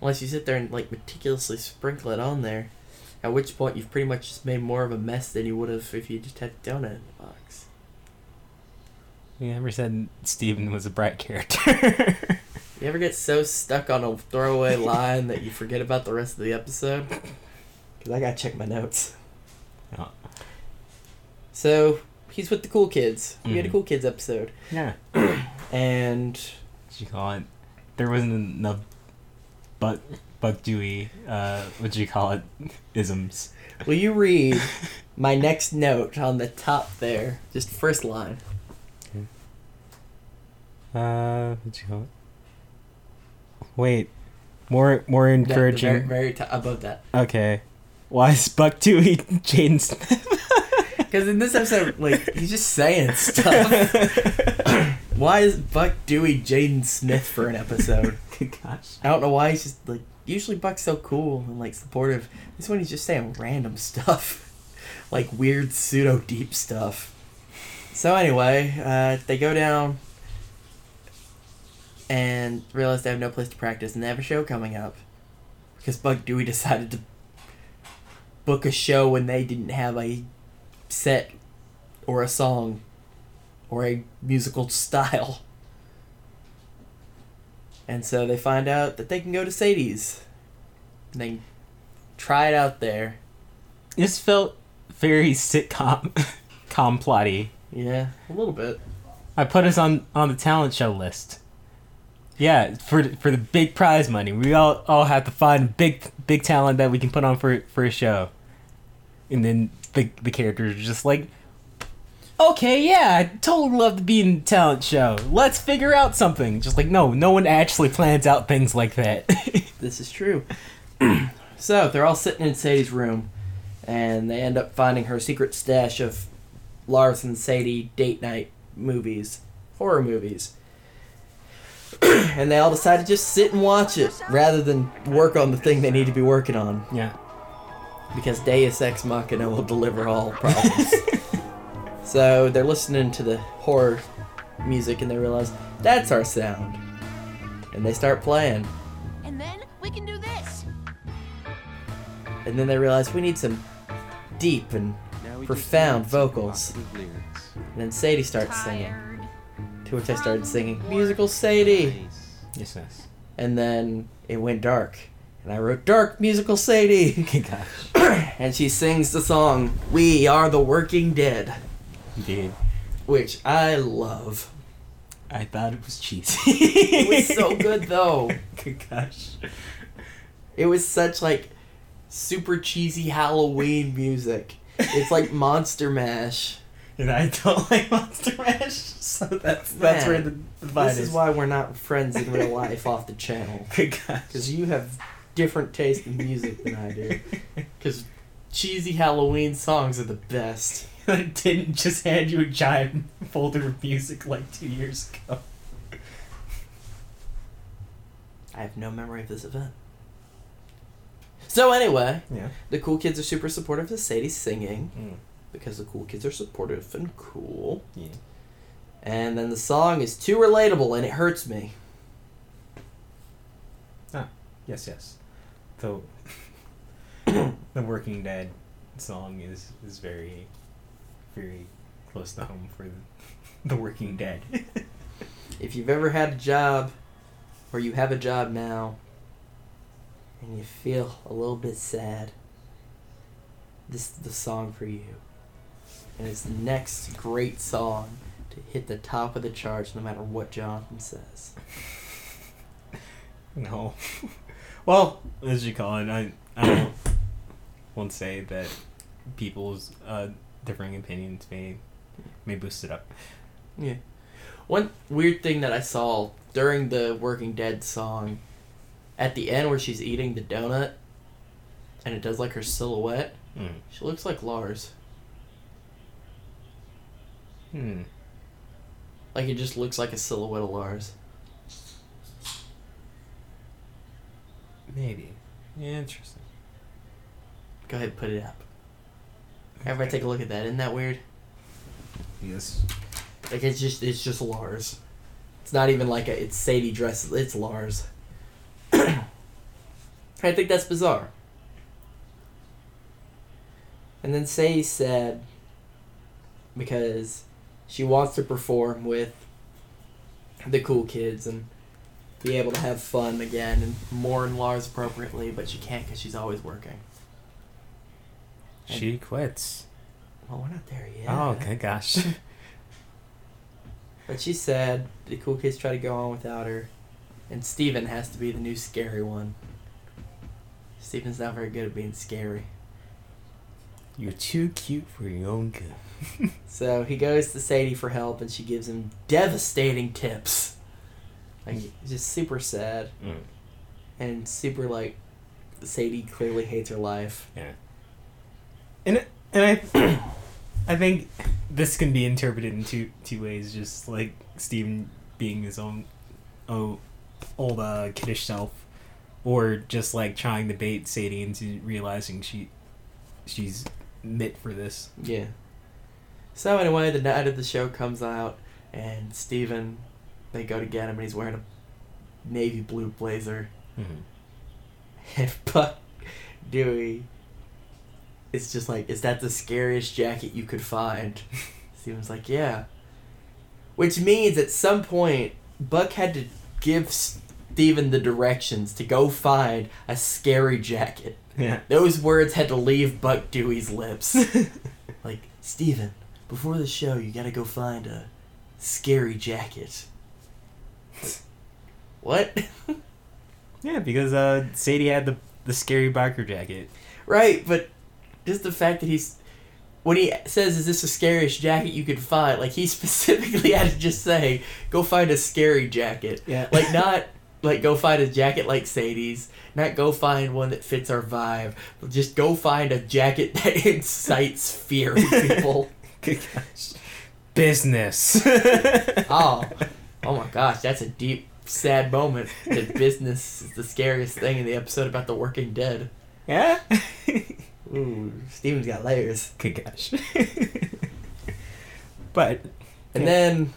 Unless you sit there and like meticulously sprinkle it on there. At which point you've pretty much just made more of a mess than you would have if you just had a donut in the box. You never said Steven was a bright character. You ever get so stuck on a throwaway line that you forget about the rest of the episode? Because I gotta check my notes. Yeah. So he's with the cool kids. We had a Mhm. cool kids episode, yeah. and What you call it? There wasn't enough Buck Buck Dewey. Uh, what do you call it? Isms. will you read my next note on the top there? Just first line. Uh, what you call it? Wait, more more encouraging. very, very top above that. Okay. Why is Buck Dewey Jaden Smith? Because in this episode, like he's just saying stuff. why is Buck Dewey Jaden Smith for an episode? Gosh. I don't know why he's just like usually Buck's so cool and like supportive. This one he's just saying random stuff, like weird pseudo deep stuff. So anyway, uh, they go down and realize they have no place to practice, and they have a show coming up because Buck Dewey decided to book a show when they didn't have a set or a song or a musical style. And so they find out that they can go to Sadie's And they try it out there. This felt very sitcom, complotty. Yeah, a little bit. I put us on on the talent show list. Yeah, for for the big prize money, we all all have to find big big talent that we can put on for for a show, and then the the characters are just like, okay, yeah, I totally love to be in a talent show. Let's figure out something. Just like no, no one actually plans out things like that. This is true. so they're all sitting in Sadie's room, and they end up finding her secret stash of Lars and Sadie date night movies, horror movies. and they all decide to just sit and watch it rather than work on the thing they need to be working on yeah. Because Deus Ex Machina will deliver all problems. so they're listening to the horror music and they realize that's our sound. And they start playing. And then we can do this. And then they realize we need some deep and Profound just need some vocals. and then Sadie starts singing. To which I started singing Musical Sadie. Yes, yes. And then it went dark. And I wrote Dark Musical Sadie. Gosh, and she sings the song We Are the Working Dead. dude, Which I love. I thought it was cheesy. It was so good though. Good gosh. It was such like super cheesy Halloween music. It's like Monster Mash. And I don't like Monster Mash, so that's that's Man, where the This is why we're not friends in real life off the channel. Good gosh. Because you have different taste in music than I do. Because cheesy Halloween songs are the best. I didn't just hand you a giant folder of music like two years ago. I have no memory of this event. So anyway, Yeah. the cool kids are super supportive of Sadie singing because the cool kids are supportive and cool. Yeah. And then the song is too relatable and it hurts me. Ah, yes, yes. The the Working Dead song is is very very close to home for the, the Working Dead. If you've ever had a job or you have a job now and you feel a little bit sad, this is the song for you. And it's the next great song to hit the top of the charts no matter what Jonathan says. no. Well, as you call it, I I won't, won't say that people's uh, differing opinions may may boost it up. Yeah. One weird thing that I saw during the Working Dead song, at the end where she's eating the donut, and it does like her silhouette, Mm. she looks like Lars. Hmm. Like it just looks like a silhouette of Lars. Maybe. Interesting. Go ahead, put it up. Everybody take a look at that. Isn't that weird? Yes. Like it's just it's just Lars. It's not even like a it's Sadie dressed. It's Lars. I think that's bizarre. And then Sadie said because she wants to perform with the cool kids and be able to have fun again and mourn Lars appropriately, but she can't because she's always working. She quits. Well, we're not there yet. Oh, okay, gosh. But she's sad. The cool kids try to go on without her. And Steven has to be the new scary one. Steven's not very good at being scary. You're too cute for your own good. So he goes to Sadie for help and she gives him devastating tips. Like, just super sad. Mm. And super, like, Sadie clearly hates her life. Yeah. And and I I think this can be interpreted in two two ways. Just like Steven being his own oh old uh, kiddish self, or just like trying to bait Sadie into realizing she she's knit for this. Yeah. So anyway, the night of the show comes out, and Steven, they go to get him, and he's wearing a navy blue blazer. Mm-hmm. And Buck Dewey is just like, is that the scariest jacket you could find? Steven's like, yeah. Which means at some point, Buck had to give Steven the directions to go find a scary jacket. Yeah. Those words had to leave Buck Dewey's lips. like, Steven, before the show, you gotta go find a scary jacket. what? Yeah, because uh, Sadie had the the scary biker jacket. right, but just the fact that he's. When he says, is this the scariest jacket you could find? Like, he specifically had to just say, go find a scary jacket. Yeah. Like, not, like, go find a jacket like Sadie's. Not go find one that fits our vibe. Just go find a jacket that incites fear in people. Good gosh. Business. Oh, oh my gosh, that's a deep, sad moment. That business is the scariest thing in the episode about the Working Dead. yeah. Ooh, Steven's got layers. Good gosh. but And then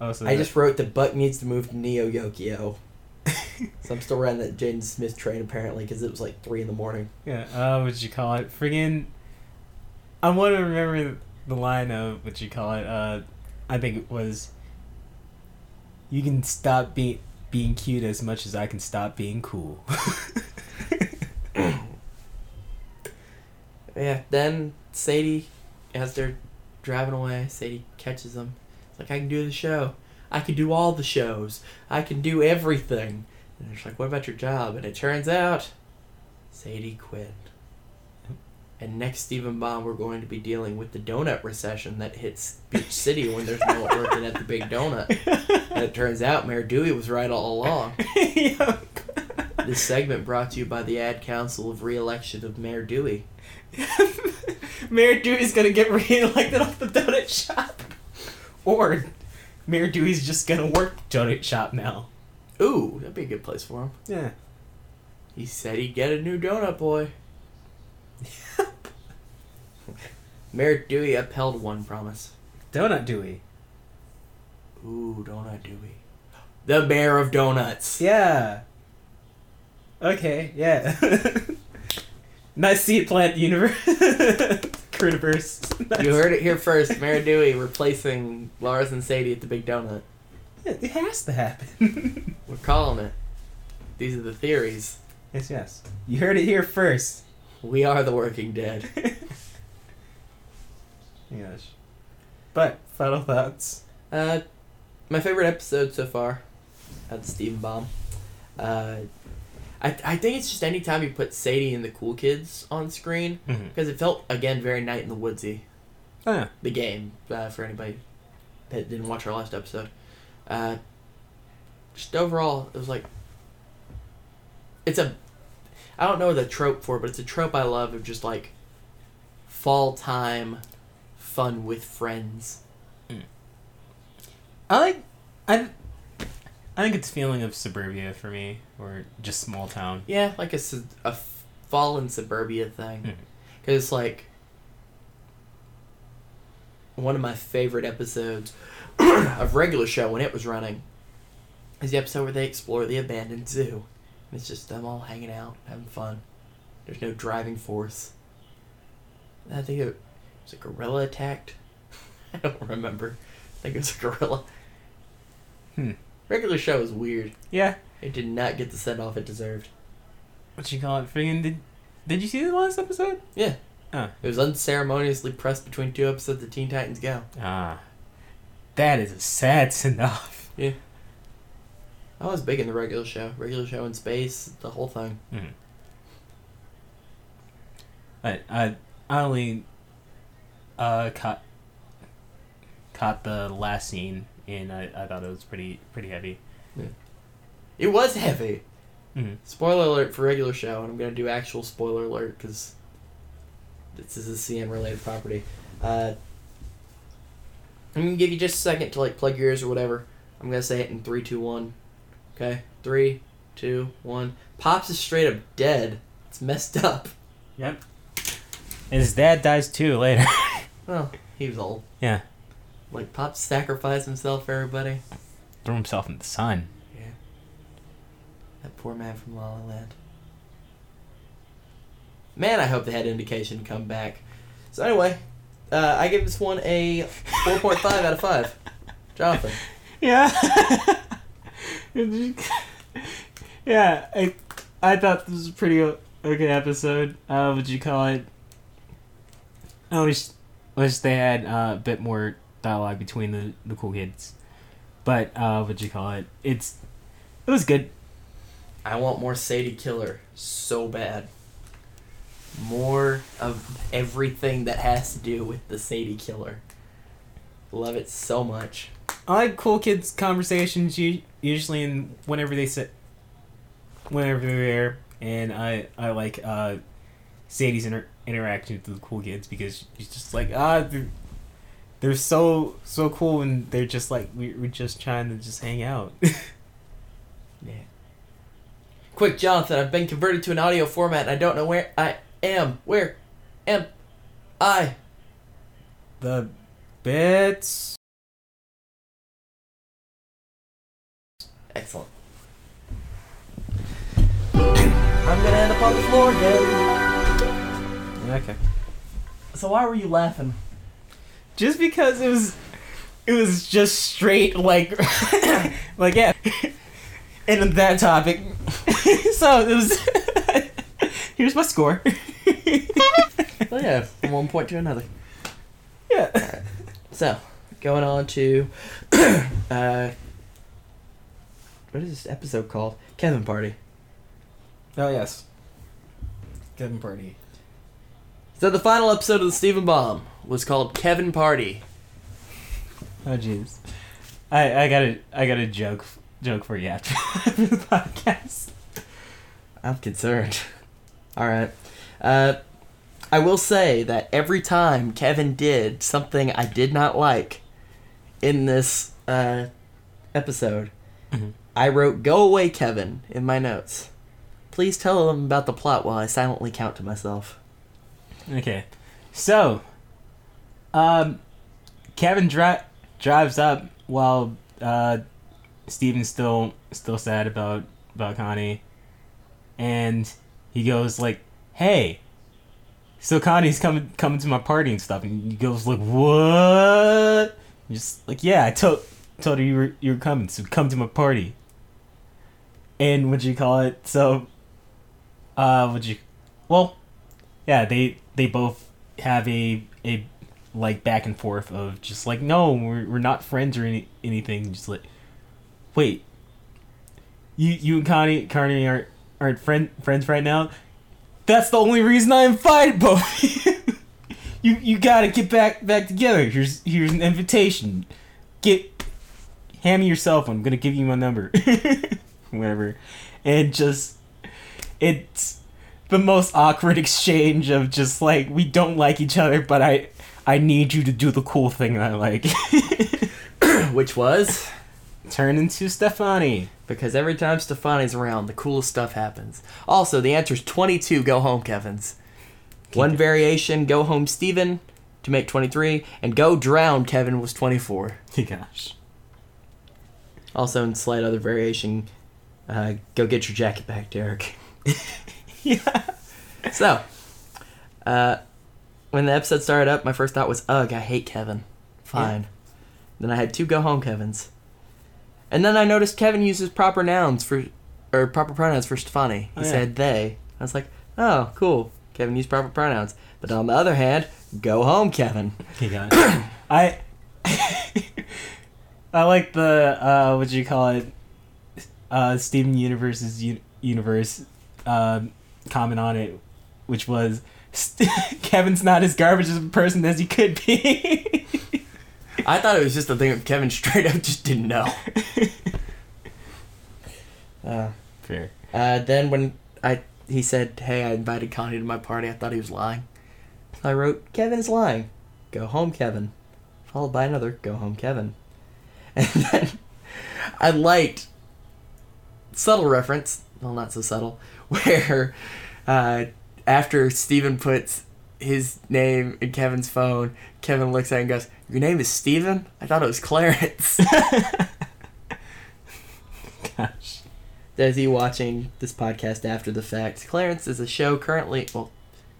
also I just wrote that Buck needs to move to Neo Yokio. So I'm still riding that Jaden Smith train apparently because it was like three in the morning. yeah. Uh, what did you call it? Friggin'. I want to remember the line of what you call it. Uh, I think it was. You can stop being being cute as much as I can stop being cool. Yeah. Then Sadie, as they're driving away, Sadie catches them. It's like I can do the show. I can do all the shows. I can do everything. And they're like, "What about your job?" And it turns out, Sadie quit. And next Steven Bomb, we're going to be dealing with the donut recession that hits Beach City when there's no one working at the Big Donut. And it turns out Mayor Dewey was right all along. This segment brought to you by the Ad Council of Re-election of Mayor Dewey. Mayor Dewey's gonna get re-elected off the donut shop. Or Mayor Dewey's just gonna work donut shop now. Ooh, that'd be a good place for him. Yeah. He said he'd get a new donut boy. Mayor Dewey upheld one promise. Donut Dewey. Ooh, Donut Dewey. The Mayor of Donuts. Yeah. Okay, yeah. nice seed plant universe. Crewniverse. Nice. You heard it here first. Mayor Dewey replacing Lars and Sadie at the Big Donut. It has to happen. We're calling it. These are the theories. yes, yes. You heard it here first. We are the Working Dead. Gosh. But final thoughts. Uh, my favorite episode so far, had Steve Bomb. Uh, I I think it's just any time you put Sadie and the cool kids on screen Mm-hmm. because it felt again very Night in the Woodsy. Oh, yeah. The game uh, for anybody that didn't watch our last episode. Uh, just overall, it was like it's a I don't know the trope for it, but it's a trope I love of just like fall time fun with friends. I like. I. I think it's feeling of suburbia for me, or just small town. Yeah, like a, a f- fall in suburbia thing. Hmm. Because it's like one of my favorite episodes of regular show when it was running is the episode where they explore the abandoned zoo. And it's just them all hanging out, having fun. There's no driving force. I think it was a gorilla attacked. I don't remember. I think it was a gorilla. Hmm. Regular show is weird. Yeah. It did not get the send off it deserved. What you call it? Friggin' did. Did you see the last episode? Yeah. Oh. It was unceremoniously pressed between two episodes of Teen Titans Go. Ah. That is a sad send off. Yeah. I was big in the regular show. Regular show in space, the whole thing. Mm. I I I only uh caught caught the last scene and I, I thought it was pretty pretty heavy. Yeah. It was heavy. Mm. Spoiler alert for regular show, and I'm gonna do actual spoiler alert because this is a CN related property. Uh, I'm gonna give you just a second to like plug your ears or whatever. I'm gonna say it in three, two, one. Okay, three, two, one. Pops is straight up dead. It's messed up. Yep. And his dad dies too later. Well, he was old. yeah. Like Pop sacrificed himself for everybody. Threw himself in the sun. Yeah. That poor man from La La Land. Man, I hope they had indication come back. So anyway, uh, I give this one a 4.5 out of 5. Jonathan. Yeah. yeah, I I thought this was a pretty okay episode. Uh, would you call it? I wish, wish they had uh, a bit more dialogue between the the cool kids, but uh, what'd you call it? It's it was good. I want more Sadie Killer so bad. More of everything that has to do with the Sadie Killer. Love it so much. I like cool kids conversations u- usually in whenever they sit, whenever they're there, and I I like uh, Sadie's inter- interaction with the cool kids because she's just like ah they're, they're so so cool and they're just like we, we're just trying to just hang out. Yeah. Quick, Jonathan, I've been converted to an audio format and I don't know where I am. Where am I? the bits. Excellent. I'm gonna end up on the floor again. Okay. So why were you laughing? Just because it was, it was just straight like, like yeah, and that topic. so it was. here's my score. Oh yeah, from one point to another. yeah. So, going on to, uh, what is this episode called? Kevin Party. Oh yes. Kevin Party. So the final episode of the Steven Bomb was called Kevin Party. Oh jeez. I I got a I got a joke joke for you after the podcast. I'm concerned. All right. Uh, I will say that every time Kevin did something I did not like in this uh, episode, Mhm. I wrote "Go away, Kevin" in my notes. Please tell them about the plot while I silently count to myself. Okay. So, um, Kevin dri- drives up while uh, Steven's still still sad about about Connie, and he goes like, "Hey, so Connie's coming coming to my party and stuff," and he goes like, "What?" Just like, "Yeah, I told told her you were you were coming, so come to my party." And what you call it? So, uh, would you? Well, yeah, they they both have a a like back and forth of just like no, we're we're not friends or any anything. Just like, wait, you you and Connie Connie aren't aren't friend friends right now. That's the only reason I invited both. you you gotta get back back together. Here's here's an invitation. Get hand me your cell phone. I'm gonna give you my number. Whatever, and just it's the most awkward exchange of just like we don't like each other, but I I need you to do the cool thing I like. Which was Turn into Stevonnie. because every time Stevonnie's around, the coolest stuff happens. Also, the answer is 22 go home, Kevins. One variation, go home, Steven, to make 23, and go drown, Kevin, was 24. Gosh. Also, in slight other variation, uh, go get your jacket back, Derek. Yeah. So, uh, when the episode started up, my first thought was, ugh, I hate Kevin. Fine. Then I had two go home Kevins. And then I noticed Kevin uses proper nouns for, or proper pronouns for Stevonnie. He Oh, yeah. said they. I was like, oh, cool. Kevin used proper pronouns. But on the other hand, go home, Kevin. Gosh. I I like the uh what do you call it? Uh Steven Universe's u- universe um comment on it which was Kevin's not as garbage as a person as he could be. I thought it was just a thing that Kevin straight up just didn't know. Uh, Fair. Uh, then when I he said, "Hey, I invited Connie to my party," I thought he was lying. So I wrote, "Kevin's lying. Go home, Kevin." Followed by another, "Go home, Kevin." And then I liked subtle reference, well, not so subtle, where uh, after Steven puts his name in Kevin's phone, Kevin looks at it and goes, "Your name is Steven? I thought it was Clarence." Gosh. As he watching this podcast after the fact, Clarence is a show currently, well,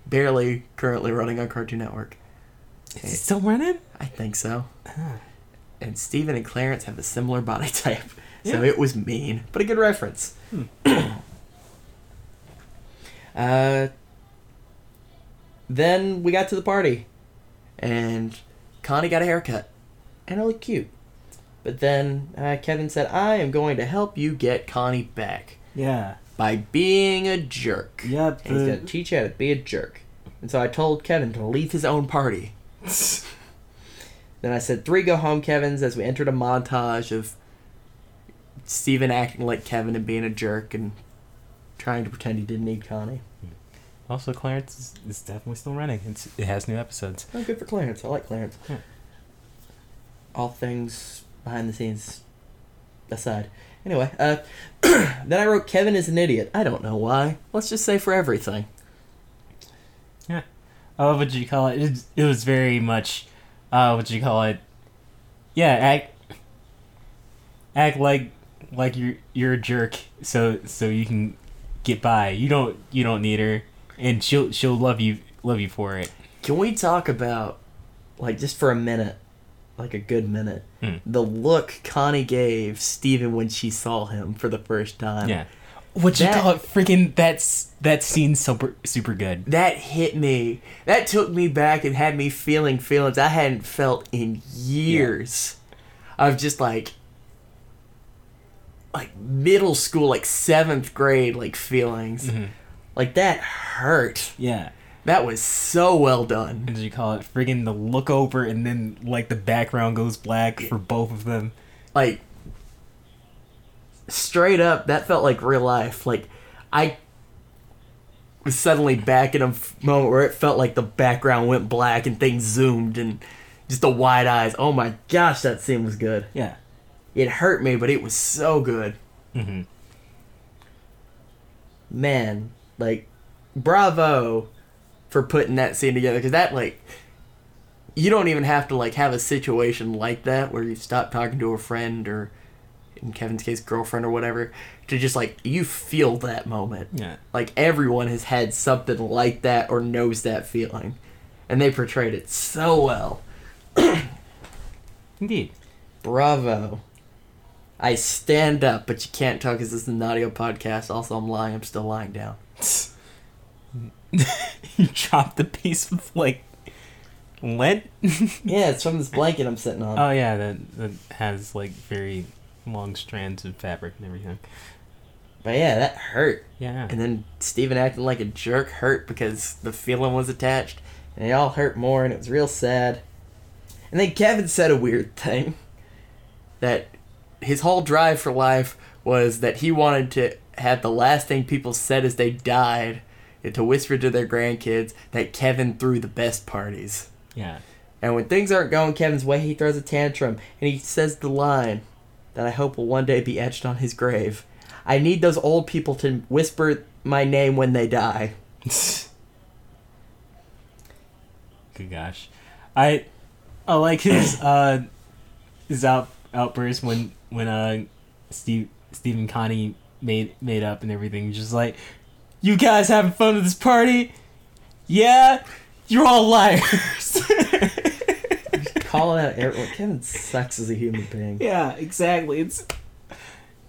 barely currently running on Cartoon Network. Is it still running? I think so. And Steven and Clarence have a similar body type. So it was mean, but a good reference. Hmm. uh, then we got to the party, and Connie got a haircut, and it looked cute. But then uh, Kevin said, "I am going to help you get Connie back Yeah. by being a jerk." Yep. And he's gonna teach you how to be a jerk. And so I told Kevin to leave his own party. Then I said, three go home Kevins as we entered a montage of Steven acting like Kevin and being a jerk and trying to pretend he didn't need Connie. Also, Clarence is, is definitely still running. It's, it has new episodes. Oh, good for Clarence. I like Clarence. Yeah. All things behind the scenes aside. Anyway, uh, then I wrote Kevin is an idiot. I don't know why. Let's just say for everything. Yeah. Oh, what do you call it? It, it was very much, uh, what do you call it? Yeah, act, act like like you're you're a jerk, so so you can get by. You don't you don't need her, and she'll she'll love you love you for it. Can we talk about, like, just for a minute, like a good minute, Hmm. the look Connie gave Steven when she saw him for the first time? Yeah. What you call it? Freaking that's that scene super super good. That hit me. That took me back and had me feeling feelings I hadn't felt in years. Of just like, like middle school, like seventh grade, like feelings. Mhm. Like that hurt. Yeah. That was so well done. What do you call it? Friggin' the look over and then like the background goes black for both of them. like straight up that felt like real life like i was suddenly back in a moment where it felt like the background went black and things zoomed and just the wide eyes oh my gosh that scene was good Yeah. It hurt me but it was so good Mm-hmm. man like bravo for putting that scene together because that like you don't even have to like have a situation like that where you stop talking to a friend or in kevin's case girlfriend or whatever to just like you feel that moment Yeah. like everyone has had something like that or knows that feeling and they portrayed it so well Indeed. bravo i stand up but you can't talk because this is an audio podcast also i'm lying i'm still lying down you dropped the piece with like lint. yeah it's from this blanket i'm sitting on oh yeah, that that has like very long strands of fabric and everything. But yeah, that hurt. Yeah. And then Steven acting like a jerk hurt because the feeling was attached. And it all hurt more and it was real sad. And then Kevin said a weird thing. That his whole drive for life was that he wanted to have the last thing people said as they died and to whisper to their grandkids that Kevin threw the best parties. yeah. And when things aren't going Kevin's way, he throws a tantrum and he says the line that I hope will one day be etched on his grave. I need those old people to whisper my name when they die. Good gosh, I I like his uh his out outburst when when uh Steve and Connie made made up and everything. Just like you guys having fun at this party? Yeah, you're all liars. Calling out everyone. Kevin sucks as a human being. yeah, exactly. It's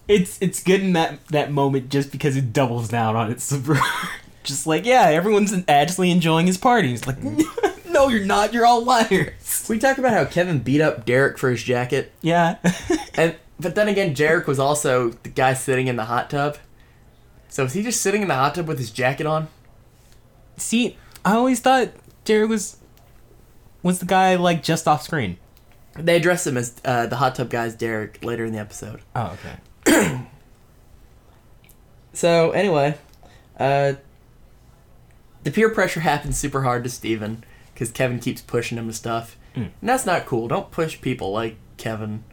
it's it's good in that that moment just because it doubles down on its just like yeah, everyone's actually enjoying his party. It's like no, you're not. You're all liars. We talked about how Kevin beat up Derek for his jacket, Yeah. and but then again, Derek was also the guy sitting in the hot tub. So was he just sitting in the hot tub with his jacket on? See, I always thought Derek was was the guy like just off screen. They address him as uh, the hot tub guy's Derek later in the episode. Oh, okay. So anyway, uh, the peer pressure happens super hard to Steven because Kevin keeps pushing him to stuff, Mm. and that's not cool. Don't push people like Kevin.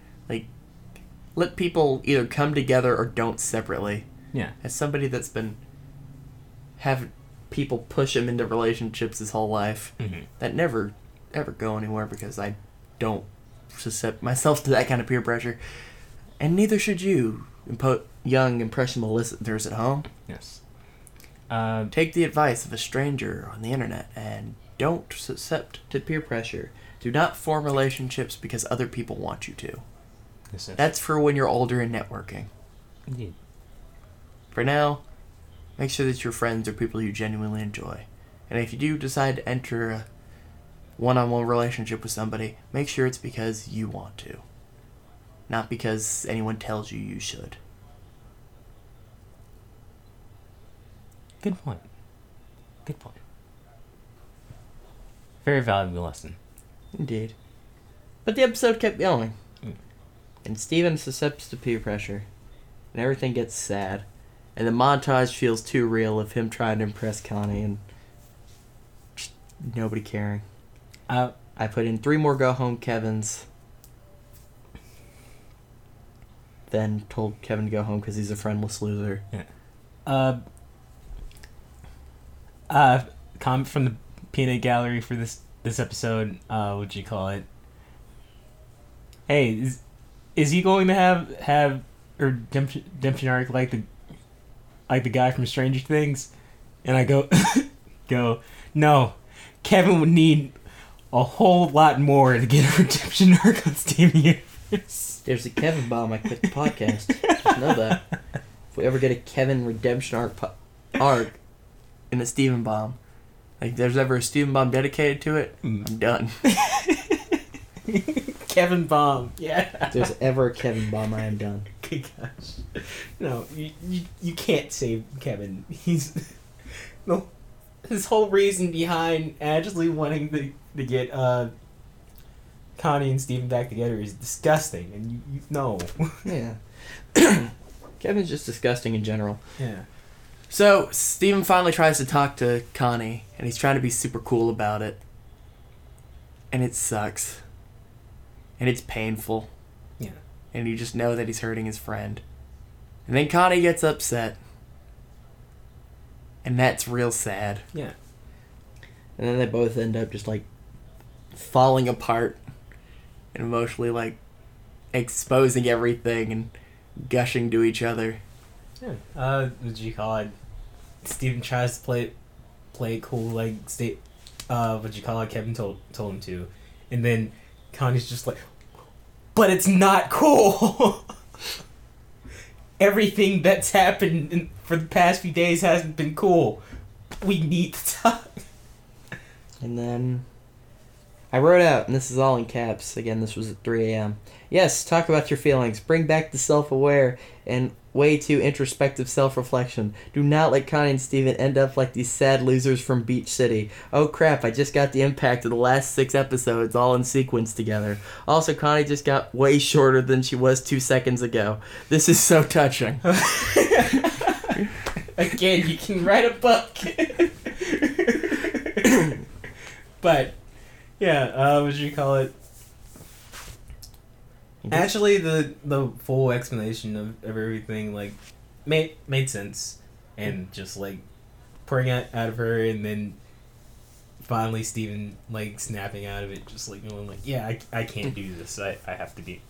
Let people either come together or don't separately. Yeah. As somebody that's been having people push him into relationships his whole life Mhm. that never ever go anywhere because I don't suscept myself to that kind of peer pressure, and neither should you, impo- young impressionable listeners at home. Yes. Uh, Take the advice of a stranger on the internet and don't suscept to peer pressure. Do not form relationships because other people want you to. That's for when you're older and networking. Indeed. For now, make sure that your friends are people you genuinely enjoy. And if you do decide to enter a one on one relationship with somebody, make sure it's because you want to. Not because anyone tells you you should. Good point. Good point. Very valuable lesson. Indeed. But the episode kept going. And Steven succumbs to peer pressure. And everything gets sad. And the montage feels too real of him trying to impress Connie and just nobody caring. Uh, I put in three more go home Kevins. Then told Kevin to go home because he's a friendless loser. Yeah. uh, uh, comment from the peanut gallery for this this episode. Uh, what'd you call it? Hey, is, is he going to have have or redemption, redemption arc like the like the guy from Stranger Things? And I go go no, Kevin would need a whole lot more to get a redemption arc on Steven Universe. There's a Kevin bomb. I quit the podcast. Just know that. If we ever get a Kevin redemption arc po- arc in the Steven bomb, like there's ever a Steven bomb dedicated to it, Mm. I'm done. Kevin Bomb, yeah. If there's ever a Kevin bomb, I am done. Good gosh. No, you, you, you can't save Kevin. He's no his whole reason behind actually wanting to, to get uh Connie and Steven back together is disgusting and you, you no. Yeah. Kevin's just disgusting in general. yeah. So Steven finally tries to talk to Connie, and he's trying to be super cool about it. And it sucks. And it's painful. Yeah. And you just know that he's hurting his friend. And then Connie gets upset. And that's real sad. Yeah. And then they both end up just like falling apart and emotionally like exposing everything and gushing to each other. Yeah. Uh what do you call it? Steven tries to play play cool like state uh what you call it Kevin told told him to. And then Connie's just like But it's not cool Everything that's happened in, for the past few days hasn't been cool. We need to talk. And then I wrote out, and this is all in caps. Again, this was at 3 a.m. Yes, talk about your feelings. Bring back the self aware and way too introspective self reflection. Do not let Connie and Steven end up like these sad losers from Beach City. Oh crap, I just got the impact of the last six episodes all in sequence together. Also, Connie just got way shorter than she was two seconds ago. This is so touching. Again, you can write a book. but yeah, uh, what do you call it? Actually, the the full explanation of, of everything like made made sense, and just like pouring it out of her, and then finally Steven like snapping out of it, just like going like, yeah, I, I can't do this. I, I have to be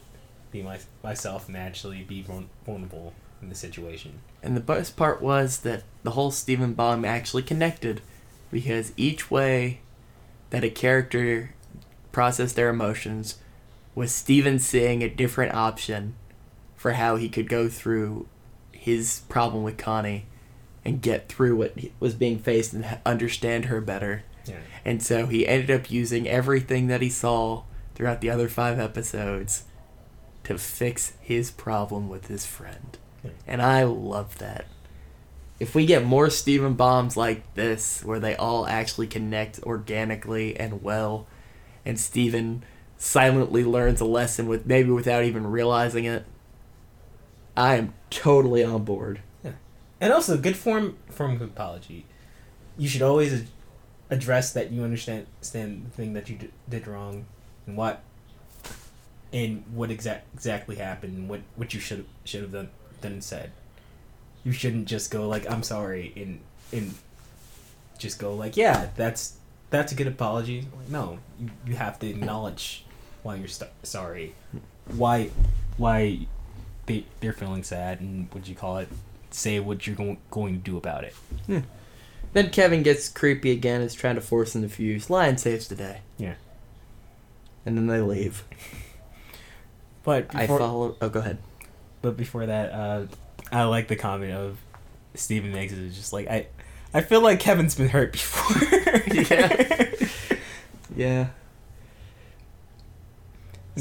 be my, myself and actually be vulnerable in the situation. And the best part was that the whole Steven bomb actually connected because each way that a character processed their emotions was Steven seeing a different option for how he could go through his problem with Connie and get through what was being faced and understand her better. Yeah. And so he ended up using everything that he saw throughout the other five episodes to fix his problem with his friend. Yeah. And I love that. If we get more Steven bombs like this, where they all actually connect organically and well, and Steven silently learns a lesson with maybe without even realizing it, I am totally on board. Yeah. And also, good form form of apology. You should always address that you understand understand the thing that you d- did wrong, and what, and what exact exactly happened, and what what you should should have done done and said. You shouldn't just go like I'm sorry and and just go like yeah that's that's a good apology. Like, no, you, you have to acknowledge why you're st- sorry, why why they they're feeling sad, and what do you call it say what you're going, going to do about it. Then Kevin gets creepy again, is trying to force him to fuse. Lion saves the day. Yeah. And then they leave. But I before, follow. Oh, go ahead. but before that, uh, I like the comment of Stephen Meggs is just like I, I feel like Kevin's been hurt before. Yeah. Yeah.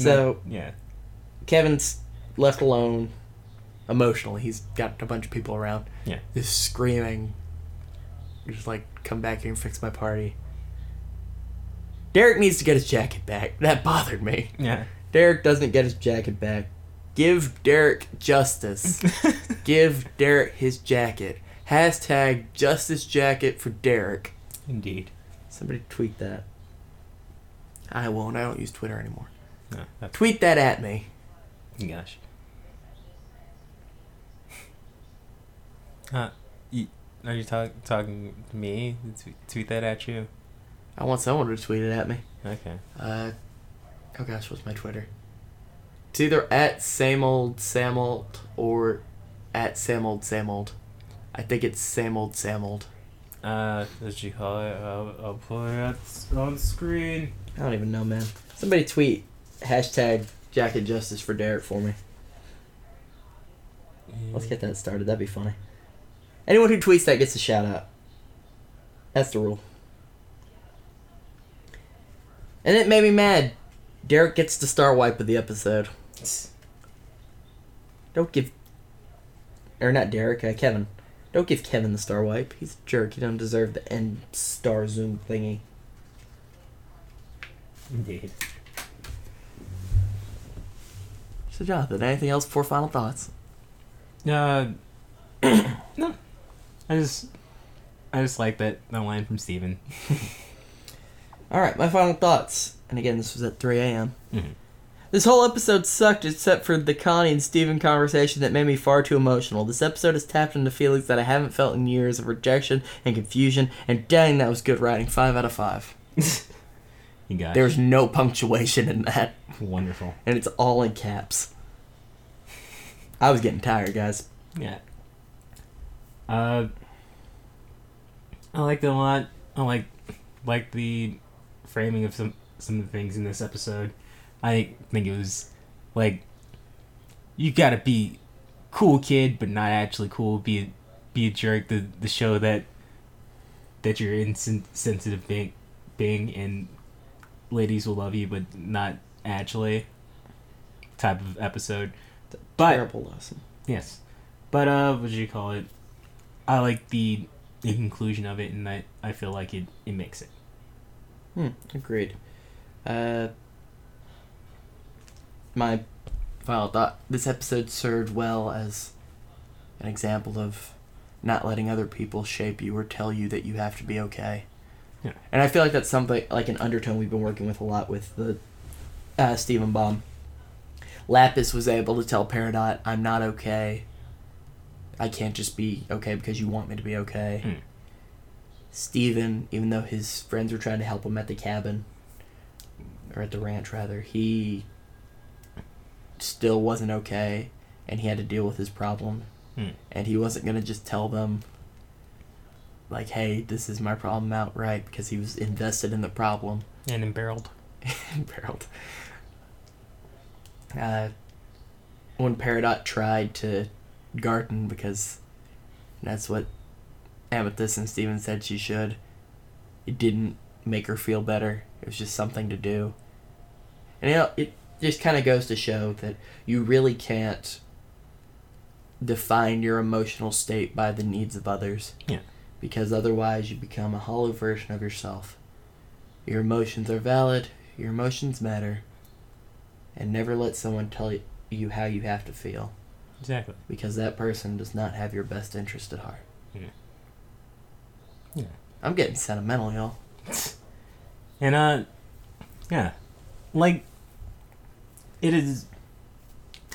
So yeah, Kevin's left alone emotionally. He's got a bunch of people around. Yeah. Just screaming. Just like, come back here and fix my party. Derek needs to get his jacket back. That bothered me. yeah. Derek doesn't get his jacket back. Give Derek justice. Give Derek his jacket. Hashtag justice jacket for Derek. Indeed. Somebody tweet that. I won't. I don't use Twitter anymore. No, that's Tweet that at me. gosh. Uh, you, are you talk, talking to me? Tweet, tweet that at you. I want someone to tweet it at me. Okay. Uh, oh gosh, what's my Twitter? It's either at same old Samold or at Sam old Samold. I think it's Sam old Samold. Uh, what you call it? I'll, I'll pull it on screen. I don't even know, man. Somebody tweet hashtag jacket justice for Derek for me. Let's get that started. That'd be funny. Anyone who tweets that gets a shout out. That's the rule. And it made me mad. Derek gets the star wipe of the episode. Don't give. Or not Derek, uh, Kevin. Don't give Kevin the star wipe. He's a jerk. He don't deserve the end star zoom thingy. Indeed. So, Jonathan, anything else for final thoughts? Uh, no. I just, I just like that that line from Steven. All right, my final thoughts. And again, this was at 3 a.m. Mhm. This whole episode sucked except for the Connie and Steven conversation that made me far too emotional. This episode has tapped into feelings that I haven't felt in years of rejection and confusion, and dang, that was good writing. 5 out of 5. You got There's no punctuation in that, wonderful. and it's all in caps. I was getting tired, guys. Yeah. Uh, I liked it a lot. I like like the framing of some some of the things in this episode. I think it was like you gotta be cool kid, but not actually cool. Be a, be a jerk. The the show that that you're insensitive being, being and ladies will love you, but not actually type of episode. But Terrible lesson. Yes, but uh, what do you call it? I like the the conclusion of it, and I I feel like it it makes it. Hmm, agreed. Uh, my final thought this episode served well as an example of not letting other people shape you or tell you that you have to be okay. Yeah. And I feel like that's something like an undertone we've been working with a lot with the uh, Steven Bomb. Lapis was able to tell Peridot, "I'm not okay. I can't just be okay because you want me to be okay." Hmm. Steven, even though his friends were trying to help him at the cabin, or at the ranch rather, he still wasn't okay, and he had to deal with his problem, Hmm. and he wasn't gonna just tell them, like, "Hey, this is my problem outright," because he was invested in the problem. And embarreled. Barreled. Uh, when Peridot tried to garden because that's what Amethyst and Steven said she should, it didn't make her feel better. It was just something to do. And you know, it just kind of goes to show that you really can't define your emotional state by the needs of others. Yeah. Because otherwise you become a hollow version of yourself. Your emotions are valid, your emotions matter, and never let someone tell you how you have to feel Exactly. because that person does not have your best interest at heart. Yeah. Yeah. I'm getting sentimental, y'all. And uh, yeah, like it is.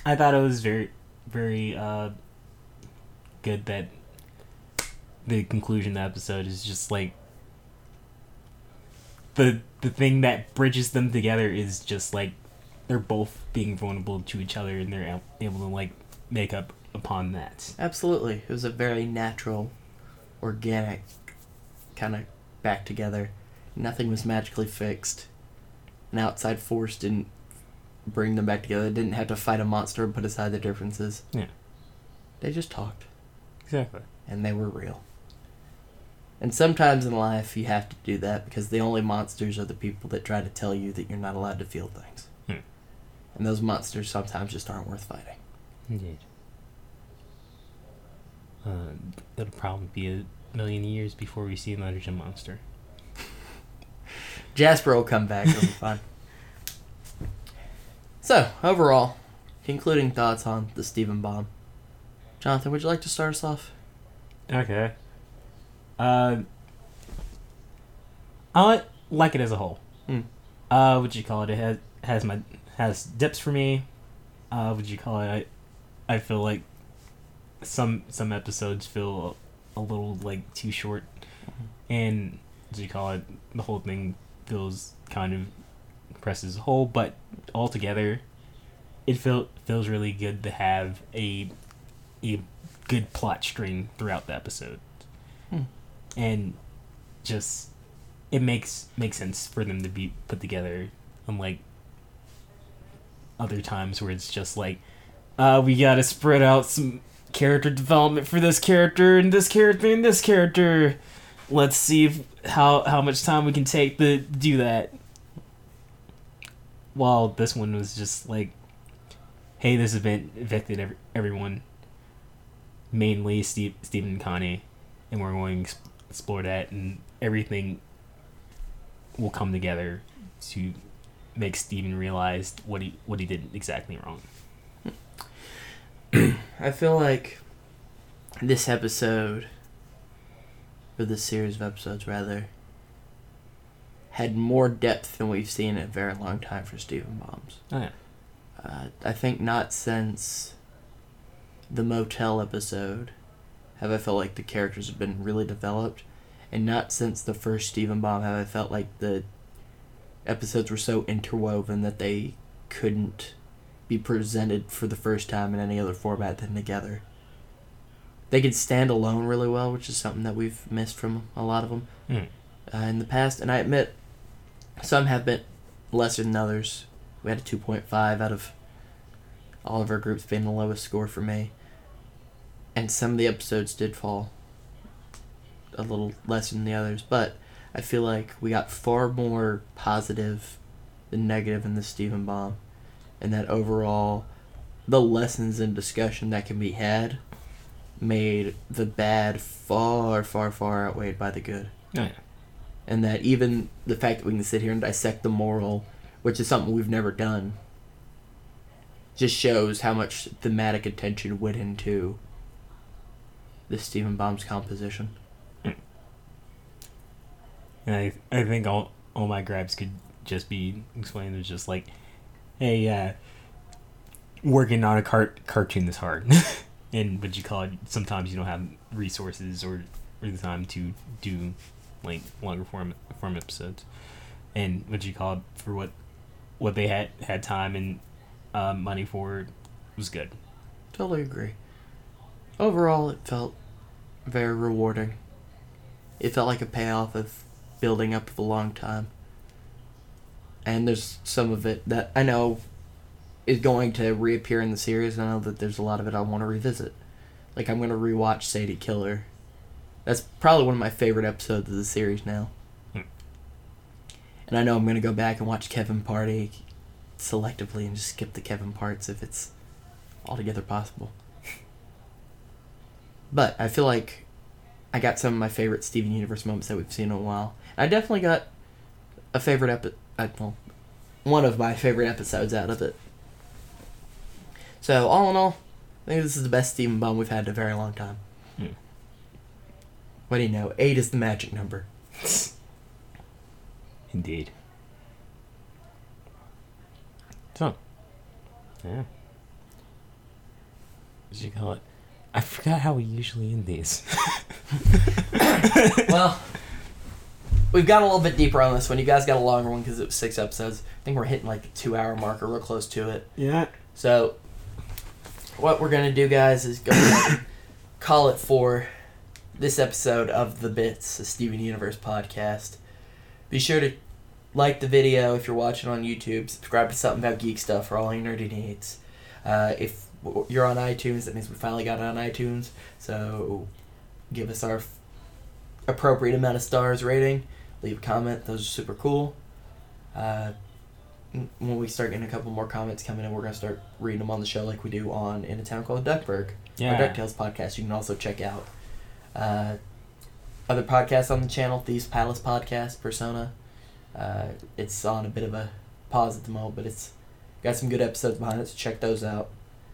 I thought it was very, very uh, good that the conclusion of the episode is just like the the thing that bridges them together is just like they're both being vulnerable to each other and they're able to like make up upon that. Absolutely. It was a very natural, organic kind of back together. Nothing was magically fixed. An outside force didn't bring them back together. They didn't have to fight a monster and put aside their differences. Yeah. They just talked, Exactly. and they were real. And sometimes in life, you have to do that because the only monsters are the people that try to tell you that you're not allowed to feel things. Hmm. And those monsters sometimes just aren't worth fighting. Indeed. Uh, it'll probably be a million years before we see a nitrogen monster. Jasper will come back. It'll be fun. So, overall, concluding thoughts on the Steven Bomb. Jonathan, would you like to start us off? Okay. Uh, I like it as a whole. Hmm. Uh, what you call it? It has has my has dips for me. Uh, what you call it? I I feel like some some episodes feel a little like too short, and what you call it? The whole thing feels kind of compressed as a whole, but altogether, it feel feels really good to have a a good plot string throughout the episode Hmm. And just it makes makes sense for them to be put together unlike other times where it's just like uh we gotta spread out some character development for this character and this character and this character. Let's see if, how how much time we can take to do that. While this one was just like hey this event affected every, everyone. Mainly Steve, Steven and Connie. And we're going explore that and everything will come together to make Steven realize what he what he did exactly wrong. I feel like this episode, or this series of episodes rather, had more depth than we've seen in a very long time for Steven Bombs. Oh yeah. Uh, I think not since the motel episode have I felt like the characters have been really developed, and not since the first Steven Bomb have I felt like the episodes were so interwoven that they couldn't be presented for the first time in any other format than together. They could stand alone really well, which is something that we've missed from a lot of them Hmm. uh, in the past, and I admit some have been lesser than others. We had a 2.5 out of all of our groups being the lowest score for me. And some of the episodes did fall a little less than the others, but I feel like we got far more positive than negative in the Steven Bomb. And that overall, the lessons and discussion that can be had made the bad far, far, far outweighed by the good Oh yeah. and that even the fact that we can sit here and dissect the moral, which is something we've never done, just shows how much thematic attention went into the Steven Bomb's composition. And I I think all all my grabs could just be explained as just like, hey, uh, working on a cart cartoon is hard, and what you call it. Sometimes you don't have resources or, or the time to do like longer form form episodes, and what you call it for what what they had had time and uh, money for was good. Totally agree. Overall, it felt very rewarding. It felt like a payoff of building up for a long time. And there's some of it that I know is going to reappear in the series. and I know that there's a lot of it I want to revisit. Like, I'm going to rewatch Sadie Killer. That's probably one of my favorite episodes of the series now. Hmm. And I know I'm going to go back and watch Kevin Party selectively and just skip the Kevin parts if it's altogether possible. But I feel like I got some of my favorite Steven Universe moments that we've seen in a while. I definitely got a favorite episode. Well, one of my favorite episodes out of it. So all in all, I think this is the best Steven Bomb we've had in a very long time. Hmm. What do you know? Eight is the magic number. Indeed. So, yeah. What you call it? I forgot how we usually end these. well, we've got a little bit deeper on this one. You guys got a longer one because it was six episodes. I think we're hitting like a two hour mark or real close to it. yeah. So, what we're gonna do, guys, is go ahead and call it for this episode of the Bits, the Steven Universe podcast. Be sure to like the video if you're watching on YouTube. Subscribe to Something About Geek Stuff for all your nerdy needs. Uh, if you're on iTunes, that means we finally got it on iTunes. So give us our f- appropriate amount of stars rating. Leave a comment. Those are super cool. Uh, when we start getting a couple more comments coming in, we're gonna start reading them on the show like we do on In a Town Called Duckburg, Yeah. our Ducktales podcast. You can also check out uh, other podcasts on the channel. Thieves Palace podcast, Persona. Uh, it's on a bit of a pause at the moment, but it's got some good episodes behind it. So check those out.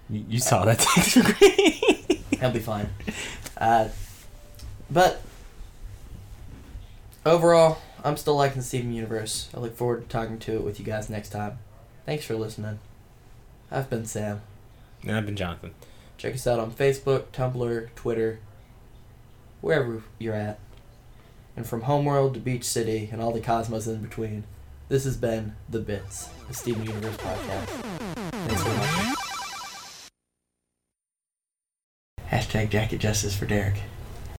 You, you saw that. He'll be fine. Uh, but overall, I'm still liking the Steven Universe. I look forward to talking to it with you guys next time. Thanks for listening. I've been Sam. and I've been Jonathan. Check us out on Facebook, Tumblr, Twitter, wherever you're at. And from Homeworld to Beach City and all the cosmos in between, this has been The Bits, the Steven Universe podcast. Thanks for watching. Hashtag Jacket Justice for Derek.